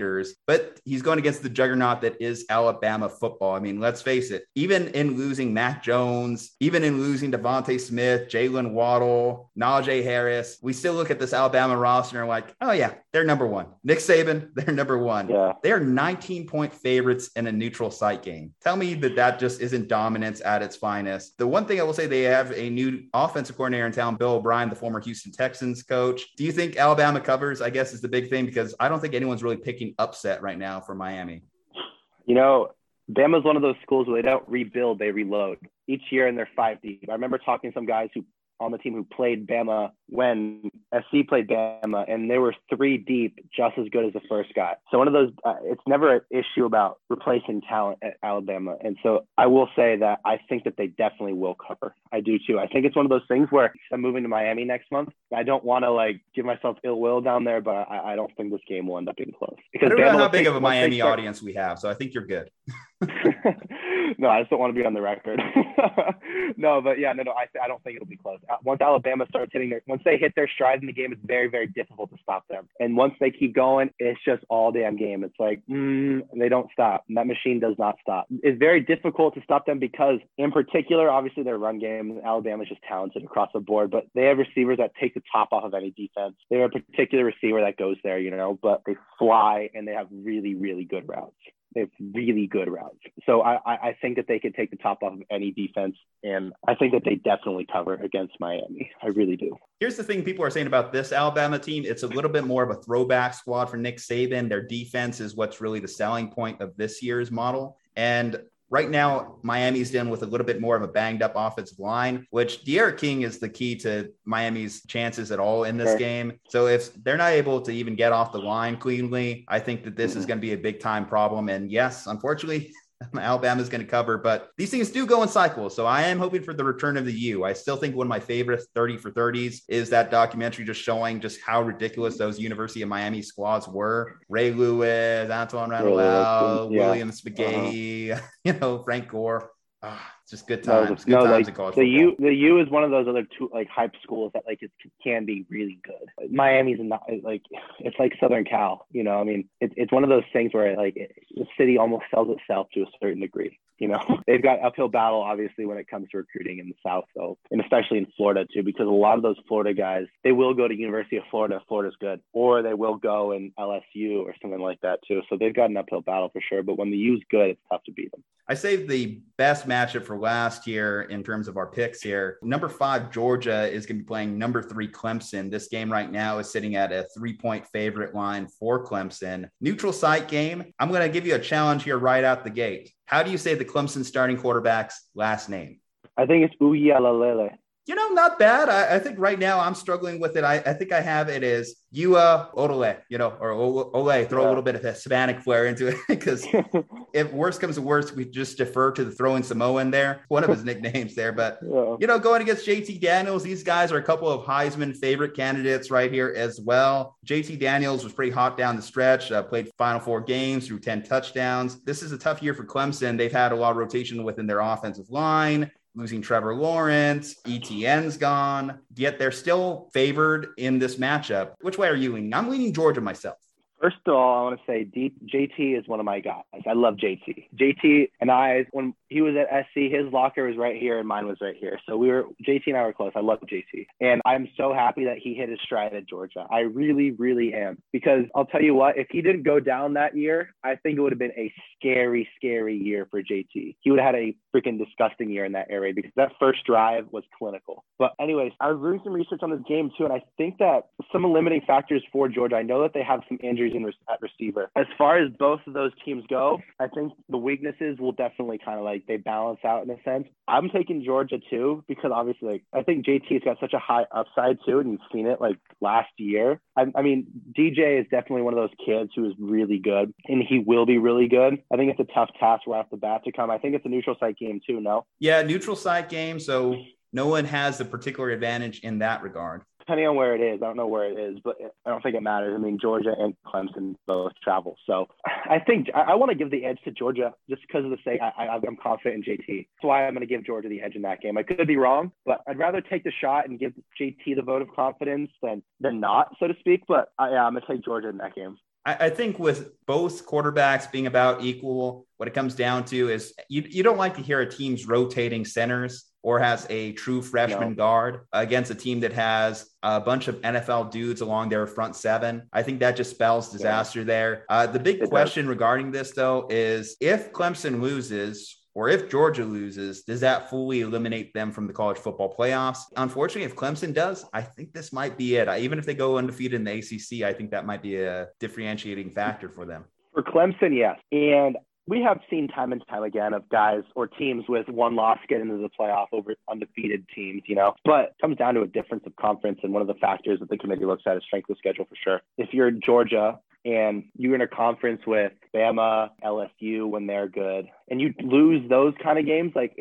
but he's going against the juggernaut that is Alabama football. I mean, let's face it, even in losing Mac Jones, even in losing DeVonta Smith, Jaylen Waddle, Najee Harris, we still look at this Alabama roster and are like, oh yeah, they're number one. Nick Saban, they're number one. Yeah. They are 19 point favorites in a neutral site game. Tell me that that just isn't dominance at its finest. The one thing I will say, they have a new offensive coordinator in town, Bill O'Brien, the former Houston Texans coach. Do you think Alabama covers? I guess is the big thing because I don't think anyone's really picking upset right now for Miami. You know, Bama's one of those schools where they don't rebuild, they reload. Each year and they're five deep. I remember talking to some guys who on the team who played Bama when SC played Bama, and they were three deep, just as good as the first guy. So one of those, uh, it's never an issue about replacing talent at Alabama. And so I will say that I think that they definitely will cover. I do too. I think it's one of those things where I'm moving to Miami next month. I don't want to like give myself ill will down there, but I, I, don't think this game will end up being close. Because I don't Bama know how big of a Miami start- audience we have, so I think you're good. no, I just don't want to be on the record. no, but yeah, no, no, I, I don't think it'll be close. Uh, once Alabama starts hitting their, once they hit their stride in the game, it's very, very difficult to stop them. And once they keep going, it's just all damn game. It's like, mm, they don't stop. And that machine does not stop. It's very difficult to stop them because, in particular, obviously their run game, Alabama's just talented across the board, but they have receivers that take the top off of any defense. They have a particular receiver that goes there, you know, but they fly and they have really, really good routes. They have really good routes. So I, I think that they could take the top off of any defense. And I think that they definitely cover against Miami. I really do. Here's the thing people are saying about this Alabama team. It's a little bit more of a throwback squad for Nick Saban. Their defense is what's really the selling point of this year's model. And Right now, Miami's dealing with a little bit more of a banged up offensive line, which D'Eriq King is the key to Miami's chances at all in this sure. game. So if they're not able to even get off the line cleanly, I think that this is mm-hmm. going to be a big time problem. And yes, unfortunately, Alabama's going to cover, but these things do go in cycles. So I am hoping for the return of the U. I still think one of my favorite 30 for 30s is that documentary just showing just how ridiculous those University of Miami squads were. Ray Lewis, Antoine Randall, yeah. William Spaghetti, uh-huh. you know, Frank Gore. Ah, just good times. No, good no, times like, college the U the U is one of those other two like hype schools that like it can be really good. Miami's not like it's like Southern Cal, you know. I mean, it's it's one of those things where like it, the city almost sells itself to a certain degree. You know, they've got uphill battle obviously when it comes to recruiting in the South, though, and especially in Florida too, because a lot of those Florida guys they will go to University of Florida. Florida's good, or they will go in LSU or something like that too. So they've got an uphill battle for sure. But when the U's good, it's tough to beat them. I saved the best matchup for last year in terms of our picks here. Number five, Georgia is going to be playing number three, Clemson. This game right now is sitting at a three point favorite line for Clemson. Neutral site game. I'm going to give you a challenge here right out the gate. How do you say the Clemson starting quarterback's last name? I think it's Uiagalelei you know, not bad. I, I, think right now I'm struggling with it. I, I think I have it as Ua Odole, you know, or Ole, throw yeah. a little bit of Hispanic flair into it because if worst comes to worst, we just defer to the throwing Samoan there, one of his nicknames there. But, yeah. you know, going against JT Daniels, these guys are a couple of Heisman favorite candidates right here as well. JT Daniels was pretty hot down the stretch, uh, played final four games, threw 10 touchdowns. This is a tough year for Clemson. They've had a lot of rotation within their offensive line losing Trevor Lawrence, Etienne's gone, yet they're still favored in this matchup. Which way are you leaning? I'm leaning Georgia myself. First of all, I want to say D- JT is one of my guys. I love JT. JT and I, when he was at SC, his locker was right here and mine was right here. So we were, JT and I were close. I love JT. And I'm so happy that he hit his stride at Georgia. I really, really am. Because I'll tell you what, if he didn't go down that year, I think it would have been a scary, scary year for JT. He would have had a freaking disgusting year in that area because that first drive was clinical. But, anyways, I was doing some research on this game too. And I think that some limiting factors for Georgia, I know that they have some injuries in, at receiver. As far as both of those teams go, I think the weaknesses will definitely kind of like they balance out in a sense. I'm taking Georgia too because obviously like, I think JT's got such a high upside too, and you've seen it like last year. I, I mean, DJ is definitely one of those kids who is really good, and he will be really good. I think it's a tough task right off the bat to come. I think it's a neutral site game too. No. Yeah, neutral site game. So no one has the particular advantage in that regard. Depending on where it is, I don't know where it is, but I don't think it matters. I mean, Georgia and Clemson both travel, so I think I, I want to give the edge to Georgia just because of the sake. I, I, I'm confident in JT. That's why I'm going to give Georgia the edge in that game. I could be wrong, but I'd rather take the shot and give JT the vote of confidence than than not, so to speak. But yeah, I'm going to take Georgia in that game. I, think with both quarterbacks being about equal, what it comes down to is you, you don't like to hear a team's rotating centers or has a true freshman no. guard against a team that has a bunch of NFL dudes along their front seven. I think that just spells disaster yeah. there. Uh, the big it question does. regarding this, though, is if Clemson loses, or if Georgia loses, does that fully eliminate them from the college football playoffs? Unfortunately, if Clemson does, I think this might be it. Even if they go undefeated in the ACC, I think that might be a differentiating factor for them. For Clemson, yes. And we have seen time and time again of guys or teams with one loss get into the playoff over undefeated teams, you know. But it comes down to a difference of conference, and one of the factors that the committee looks at is strength of schedule for sure. If you're Georgia and you're in a conference with Bama, LSU when they're good, and you lose those kind of games, like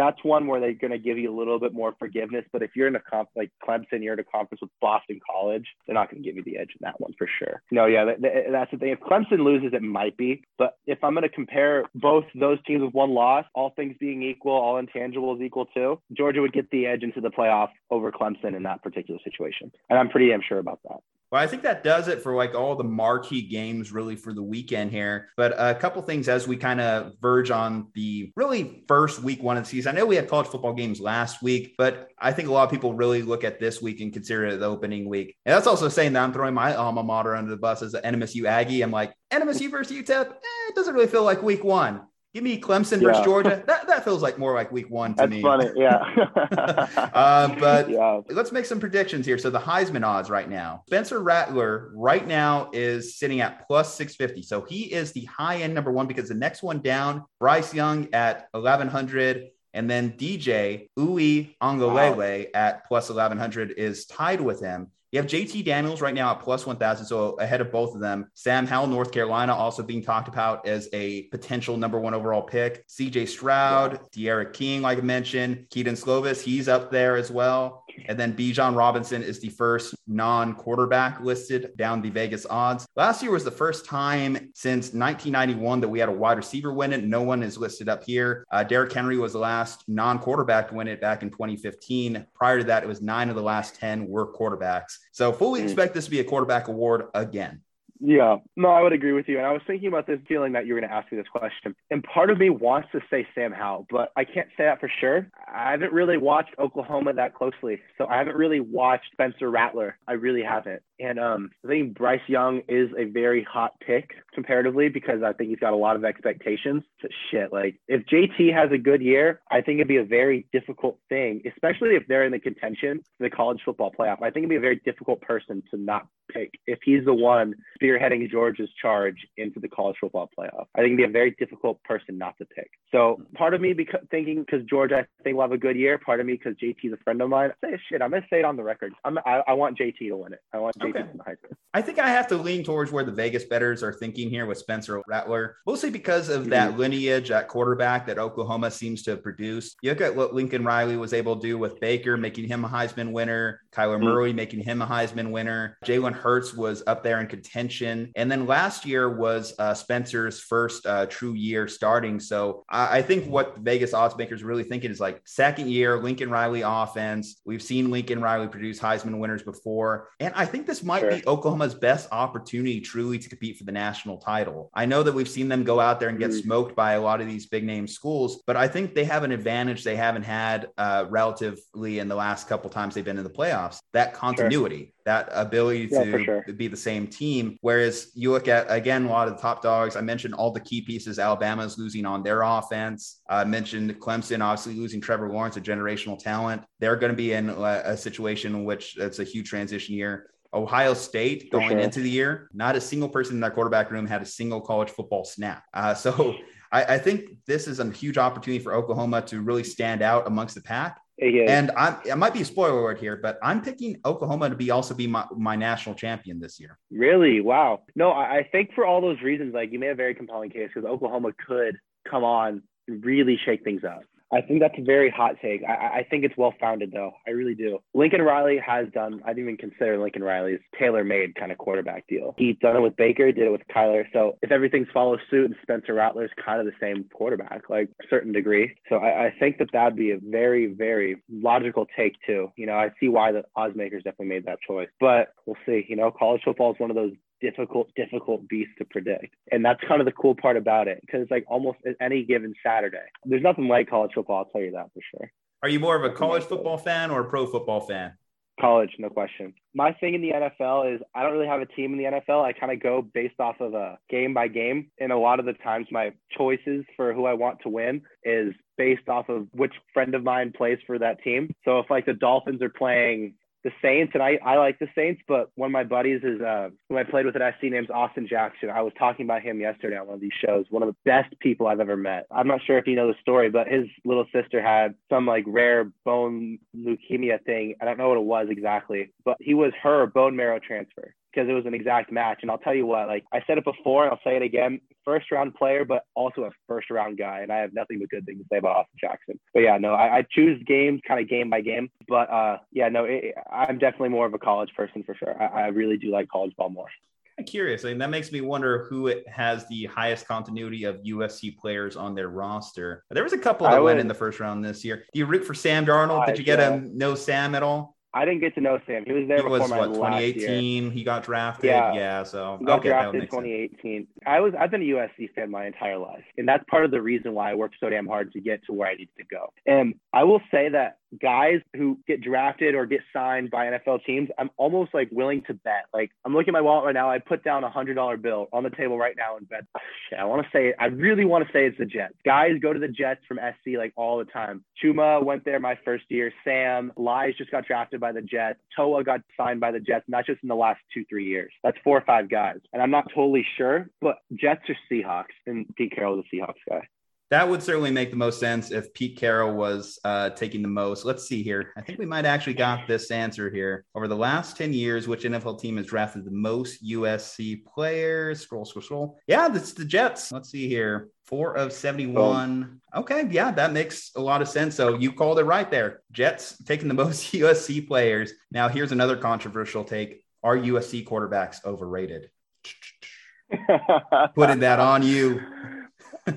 that's one where they're going to give you a little bit more forgiveness. But if you're in a comp like Clemson, you're in a conference with Boston College, they're not going to give you the edge in that one for sure. No, yeah, that, that's the thing. If Clemson loses, it might be. But if I'm going to compare both those teams with one loss, all things being equal, all intangibles equal too, Georgia would get the edge into the playoff over Clemson in that particular situation. And I'm pretty damn sure about that. Well, I think that does it for like all the marquee games really for the weekend here. But a couple things as we kind of verge on the really first week one of the season. I know we had college football games last week, but I think a lot of people really look at this week and consider it the opening week. And that's also saying that I'm throwing my alma mater under the bus as an NMSU Aggie. I'm like, NMSU versus UTEP, eh, it doesn't really feel like week one. Give me Clemson versus Georgia. That, that feels like more like week one to That's me. funny, yeah. uh, but yeah. let's make some predictions here. So the Heisman odds right now, Spencer Rattler right now is sitting at plus 650. So he is the high end number one because the next one down, Bryce Young at 1100. And then DJ Uwe Ongalele wow. at plus 1100 is tied with him. You have JT Daniels right now at plus 1,000, so ahead of both of them. Sam Howell, North Carolina, also being talked about as a potential number one overall pick. CJ Stroud, D'Eriq King, like I mentioned, Kedon Slovis, he's up there as well. And then Bijan Robinson is the first non quarterback listed down the Vegas odds. Last year was the first time since 1991 that we had a wide receiver win it. No one is listed up here. Uh, Derrick Henry was the last non quarterback to win it back in 2015. Prior to that, it was nine of the last 10 were quarterbacks. So fully hmm. expect this to be a quarterback award again. Yeah, no, I would agree with you. And I was thinking about this feeling that you were going to ask me this question. And part of me wants to say Sam Howell, but I can't say that for sure. I haven't really watched Oklahoma that closely. So I haven't really watched Spencer Rattler. I really haven't. And um, I think Bryce Young is a very hot pick comparatively because I think he's got a lot of expectations. So shit, like if JT has a good year, I think it'd be a very difficult thing, especially if they're in the contention for the college football playoff. I think it'd be a very difficult person to not pick if he's the one spearheading Georgia's charge into the college football playoff. I think it'd be a very difficult person not to pick. So part of me because thinking because Georgia I think will have a good year. Part of me because JT's a friend of mine. I say shit. I'm gonna say it on the record. I'm, I, I want JT to win it. I want JT okay. to win the Heisman. I think I have to lean towards where the Vegas bettors are thinking here with Spencer Rattler, mostly because of mm-hmm. that lineage at quarterback that Oklahoma seems to have produced. You look at what Lincoln Riley was able to do with Baker, making him a Heisman winner. Kyler mm-hmm. Murray making him a Heisman winner. Jalen Hurts was up there in contention. And then last year was uh, Spencer's first uh, true year starting. So I, I think what Vegas odds makers really thinking is like second year Lincoln Riley offense. We've seen Lincoln Riley produce Heisman winners before. And I think this might sure. be Oklahoma's best opportunity truly to compete for the national title. I know that we've seen them go out there and get mm-hmm. smoked by a lot of these big name schools, but I think they have an advantage they haven't had uh, relatively in the last couple times they've been in the playoffs. That continuity. Sure that ability yeah, to sure. be the same team. Whereas you look at again a lot of the top dogs. I mentioned all the key pieces. Alabama's losing on their offense. I mentioned Clemson obviously losing Trevor Lawrence, a generational talent. They're going to be in a, situation in which it's a huge transition year. Ohio State going sure. into the year, not a single person in that quarterback room had a single college football snap. Uh, so I, I, think this is a huge opportunity for Oklahoma to really stand out amongst the pack. And I'm, it might be a spoiler word here, but I'm picking Oklahoma to be also be my, my national champion this year. Really? Wow. No, I think for all those reasons, like you made a very compelling case because Oklahoma could come on and really shake things up. I think that's a very hot take. I, I think it's well founded, though. I really do. Lincoln Riley has done, I didn't even consider Lincoln Riley's tailor made kind of quarterback deal. He's done it with Baker, did it with Kyler. So if everything's follows suit and Spencer Rattler's kind of the same quarterback, like a certain degree. So I, I think that that'd be a very, very logical take, too. You know, I see why the odds makers definitely made that choice, but we'll see. You know, college football is one of those difficult, difficult beast to predict. And that's kind of the cool part about it because it's like almost any given Saturday. There's nothing like college football, I'll tell you that for sure. Are you more of a college football fan or a pro football fan? College, no question. My thing in the NFL is I don't really have a team in the NFL. I kind of go based off of a game by game. And a lot of the times, my choices for who I want to win is based off of which friend of mine plays for that team. So if like the Dolphins are playing the Saints, and I, I like the Saints, but one of my buddies is uh, who I played with at SC named Austin Jackson. I was talking about him yesterday on one of these shows. One of the best people I've ever met. I'm not sure if you know the story, but his little sister had some like rare bone leukemia thing. I don't know what it was exactly, but he was her bone marrow transfer because it was an exact match. And I'll tell you what, like I said it before, and I'll say it again: first round player, but also a first round guy. And I have nothing but good things to say about Austin Jackson. But yeah, no, I, I choose games kind of game by game. But uh, yeah, no, it, I'm definitely more of a college person for sure. I, I really do like college ball more. I'm curious. I mean, that makes me wonder who it has the highest continuity of USC players on their roster. There was a couple that would, went in the first round this year. Do you root for Sam Darnold? Did you get yeah. him? No Sam at all? I didn't get to know Sam. He was there he before was, my what, 2018. He got drafted. Yeah, yeah so he got okay, drafted in 2018. Sense. I was I've been a USC fan my entire life, and that's part of the reason why I worked so damn hard to get to where I needed to go. And I will say that guys who get drafted or get signed by NFL teams, I'm almost like willing to bet. Like I'm looking at my wallet right now. I put down a hundred dollar bill on the table right now and bet. I want to say I really want to say it's the Jets. Guys go to the Jets from SC like all the time. Chuma went there my first year. Sam Lies just got drafted by the Jets. Toa got signed by the Jets, not just in the last two three years. That's four or five guys, and I'm not totally sure, but Jets or Seahawks, and Pete Carroll is a Seahawks guy. That would certainly make the most sense if Pete Carroll was uh, taking the most. Let's see here. I think we might actually got this answer here. Over the last 10 years, which NFL team has drafted the most USC players? Scroll, scroll, scroll. Yeah, that's the Jets. Let's see here. Four of 71. Okay. Yeah, that makes a lot of sense. So you called it right there. Jets taking the most USC players. Now, here's another controversial take Are USC quarterbacks overrated? Putting that on you.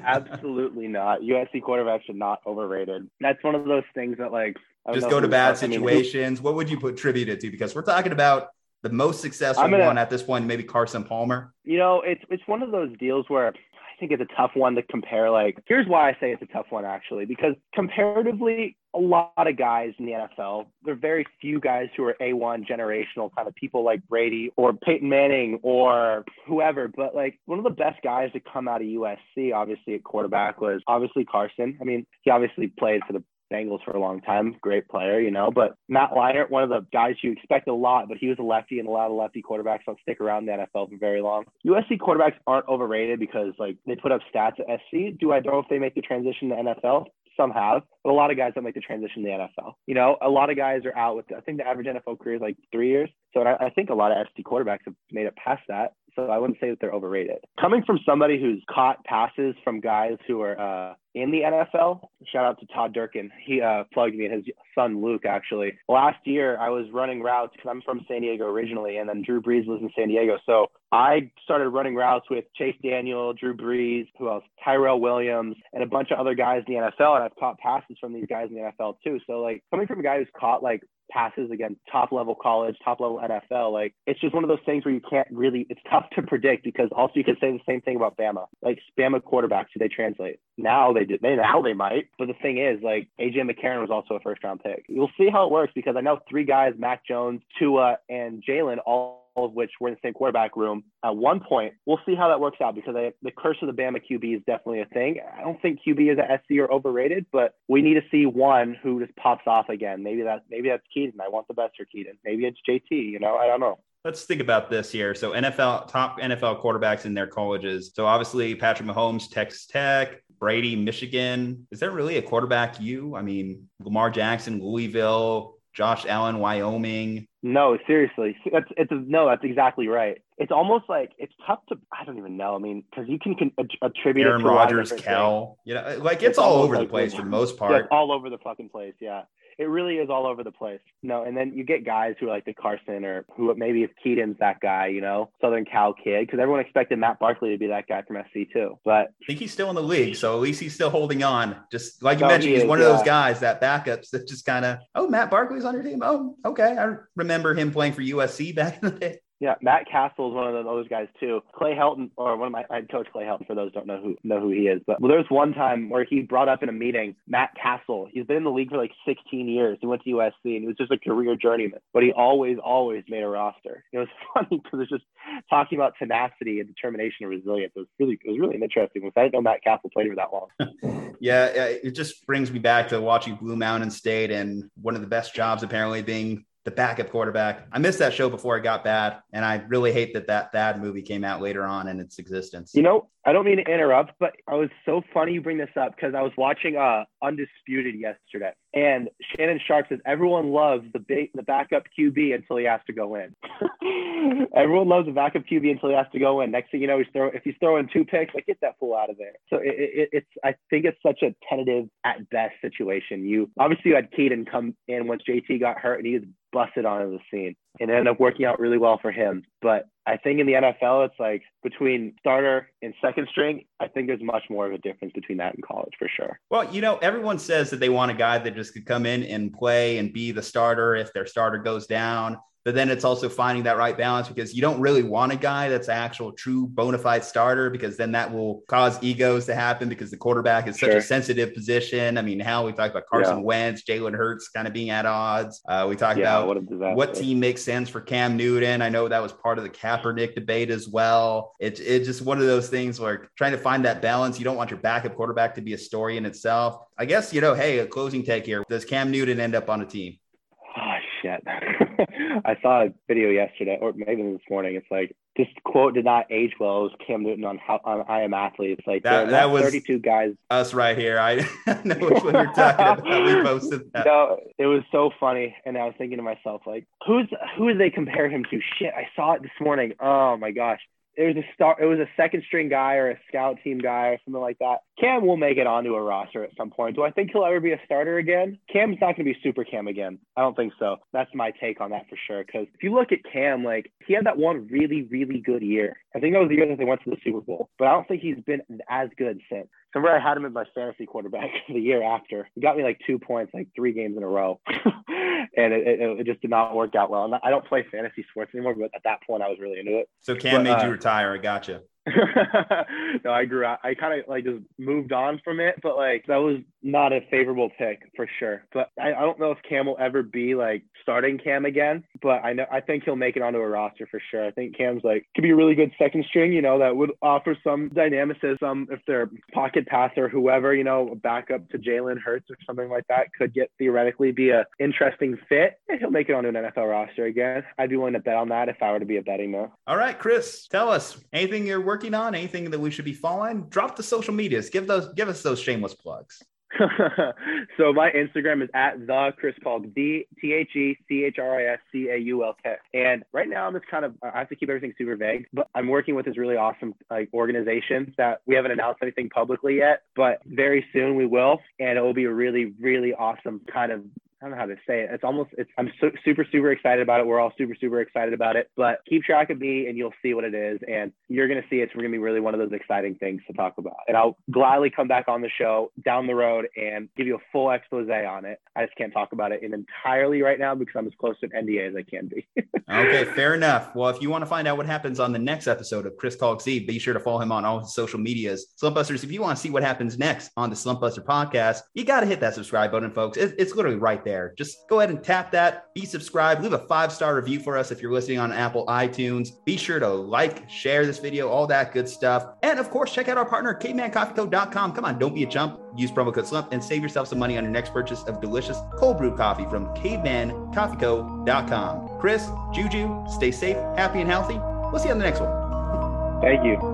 Absolutely not. USC quarterbacks are not overrated. That's one of those things that like just go to bad situations. What would you put tribute it to? Because we're talking about the most successful gonna, one at this point, maybe Carson Palmer. You know, it's it's one of those deals where I think it's a tough one to compare. Like, here's why I say it's a tough one actually, because comparatively, a lot of guys in the NFL. There are very few guys who are A1 generational kind of people like Brady or Peyton Manning or whoever. But like one of the best guys to come out of USC, obviously at quarterback, was obviously Carson. I mean, he obviously played for the Bengals for a long time, great player, you know. But Matt Leinart, one of the guys you expect a lot, but he was a lefty, and a lot of lefty quarterbacks don't stick around in the NFL for very long. USC quarterbacks aren't overrated because like they put up stats at SC. Do I know if they make the transition to NFL? Some have, but a lot of guys don't make the transition to the NFL. You know, a lot of guys are out with, I think the average NFL career is like three years. So I, I think a lot of SC quarterbacks have made it past that. So I wouldn't say that they're overrated. Coming from somebody who's caught passes from guys who are uh, in the NFL. Shout out to Todd Durkin. He uh, plugged me and his son Luke actually. Last year I was running routes because I'm from San Diego originally, and then Drew Brees lives in San Diego. So I started running routes with Chase Daniel, Drew Brees, who else? Tyrell Williams, and a bunch of other guys in the NFL. And I've caught passes from these guys in the NFL too. So like coming from a guy who's caught like passes against top level college, top level NFL. Like it's just one of those things where you can't really. It's tough to predict because also you could say the same thing about Bama. Like Bama quarterbacks, do they translate? Now they did. They now they might. But the thing is, like AJ McCarron was also a first round pick. You'll see how it works because I know three guys: Mac Jones, Tua, and Jalen all of which were in the same quarterback room at one point. We'll see how that works out because I, the curse of the Bama QB is definitely a thing. I don't think QB is at SC or overrated, but we need to see one who just pops off again. Maybe that maybe that's Kedon. I want the best for Kedon. Maybe it's JT. You know, I don't know. let's think about this here. So NFL top NFL quarterbacks in their colleges. So obviously Patrick Mahomes, Texas Tech, Brady, Michigan. Is there really a quarterback you? I mean, Lamar Jackson, Louisville, Josh Allen, Wyoming. No, seriously, that's it's a, no, that's exactly right. It's almost like it's tough to I don't even know. I mean, because you can, can attribute Aaron Rodgers, Cal, you know, like it's, it's all over like, the place for the most part. Yeah, all over the fucking place. Yeah it really is all over the place. No, and then you get guys who are like the Carson or who maybe if Kedon's that guy, you know, Southern Cal kid, because everyone expected Matt Barkley to be that guy from SC too. But I think he's still in the league, so at least he's still holding on. Just like you no, mentioned, he he's one yeah. of those guys that backups that just kind of, oh, Matt Barkley's on your team. Oh, okay. I remember him playing for USC back in the day. Yeah, Matt Cassel is one of those guys too. Clay Helton, or one of my head coach Clay Helton, for those don't know who know who he is. But well, there was one time where he brought up in a meeting Matt Cassel. He's been in the league for like 16 years. He went to USC and he was just a career journeyman, but he always, always made a roster. It was funny because it's just talking about tenacity and determination and resilience. It was really, it was really interesting. I didn't know Matt Cassel played for that long. yeah, it just brings me back to watching Blue Mountain State and one of the best jobs apparently being the backup quarterback. I missed that show before it got bad, and I really hate that that bad movie came out later on in its existence. You know, I don't mean to interrupt, but I was so funny you bring this up because I was watching uh Undisputed yesterday, and Shannon Sharpe says everyone loves the big the backup QB until he has to go in. everyone loves the backup QB until he has to go in. Next thing you know, he's throw if he's throwing two picks, like get that fool out of there. So it, it, it's I think it's such a tentative at best situation. You obviously you had Kedon come in once JT got hurt, and he was busted onto the scene and ended up working out really well for him. But I think in the NFL, it's like between starter and second string, I think there's much more of a difference between that and college for sure. Well, you know, everyone says that they want a guy that just could come in and play and be the starter if their starter goes down but then it's also finding that right balance because you don't really want a guy that's an actual true bona fide starter because then that will cause egos to happen because the quarterback is such sure. a sensitive position. I mean, how we talked about Carson yeah. Wentz, Jalen Hurts kind of being at odds. Uh, we talked yeah, about what, what, team makes sense for Cam Newton. I know that was part of the Kaepernick debate as well. It's it's just one of those things where trying to find that balance. You don't want your backup quarterback to be a story in itself. I guess, you know, hey, a closing take here. Does Cam Newton end up on a team? Oh, shit. I saw a video yesterday, or maybe this morning. It's like this quote did not age well. It was Cam Newton on how on I am athlete. It's like that, that was 32 guys. Us right here. I know which one you're talking about. We posted that. No, it was so funny, and I was thinking to myself, like, who's who do they compare him to? Shit, I saw it this morning. Oh my gosh it was a start it was a second string guy or a scout team guy or something like that. Cam will make it onto a roster at some point. Do I think he'll ever be a starter again? Cam's not going to be super Cam again. I don't think so. That's my take on that for sure. Because if you look at Cam, like he had that one really, really good year. I think that was the year that they went to the Super Bowl. But I don't think he's been as good since. Somewhere I had him as my fantasy quarterback the year after. He got me like two points, like three games in a row, and it, it, it, just did not work out well. And I don't play fantasy sports anymore, but at that point, I was really into it. So Cam but, made uh, you retire. I gotcha. no, I grew up. I kind of like just moved on from it, but like that was not a favorable pick for sure. But I, I don't know if Cam will ever be like starting Cam again. But I know I think he'll make it onto a roster for sure. I think Cam's like could be a really good second string. You know that would offer some dynamicism if they're pocket passer, whoever you know, a backup to Jalen Hurts or something like that could get theoretically be a interesting fit. He'll make it onto an NFL roster again. I'd be willing to bet on that if I were to be a betting man. All right, Chris, tell us anything you're working on, anything that we should be following, drop the social medias. Give those give us those shameless plugs. so my Instagram is at the Chris Caulk D T H E C H R I S C A U L K. And right now I'm just kind of I have to keep everything super vague, but I'm working with this really awesome like organization that we haven't announced anything publicly yet, but very soon we will, and it will be a really really awesome kind of I don't know how to say it. It's almost, it's, I'm super, super excited about it. We're all super, super excited about it. But keep track of me and you'll see what it is. And you're going to see it's going to be really one of those exciting things to talk about. And I'll gladly come back on the show down the road and give you a full expose on it. I just can't talk about it in entirely right now because I'm as close to an NDA as I can be. okay, fair enough. Well, if you want to find out what happens on the next episode of Chris Caulk Z, be sure to follow him on all his social medias. Slumpbusters, if you want to see what happens next on the Slumpbuster podcast, you got to hit that subscribe button, folks. It, it's literally right there there. Just go ahead and tap that, be subscribed, leave a five star review for us if you're listening on Apple iTunes. Be sure to like, share this video, all that good stuff. And of course, check out our partner, cavemancoffeeco.com. Come on, don't be a chump. Use promo code SLUMP and save yourself some money on your next purchase of delicious cold brew coffee from cavemancoffeeco.com. Chris, Juju, stay safe, happy, and healthy. We'll see you on the next one. Thank you.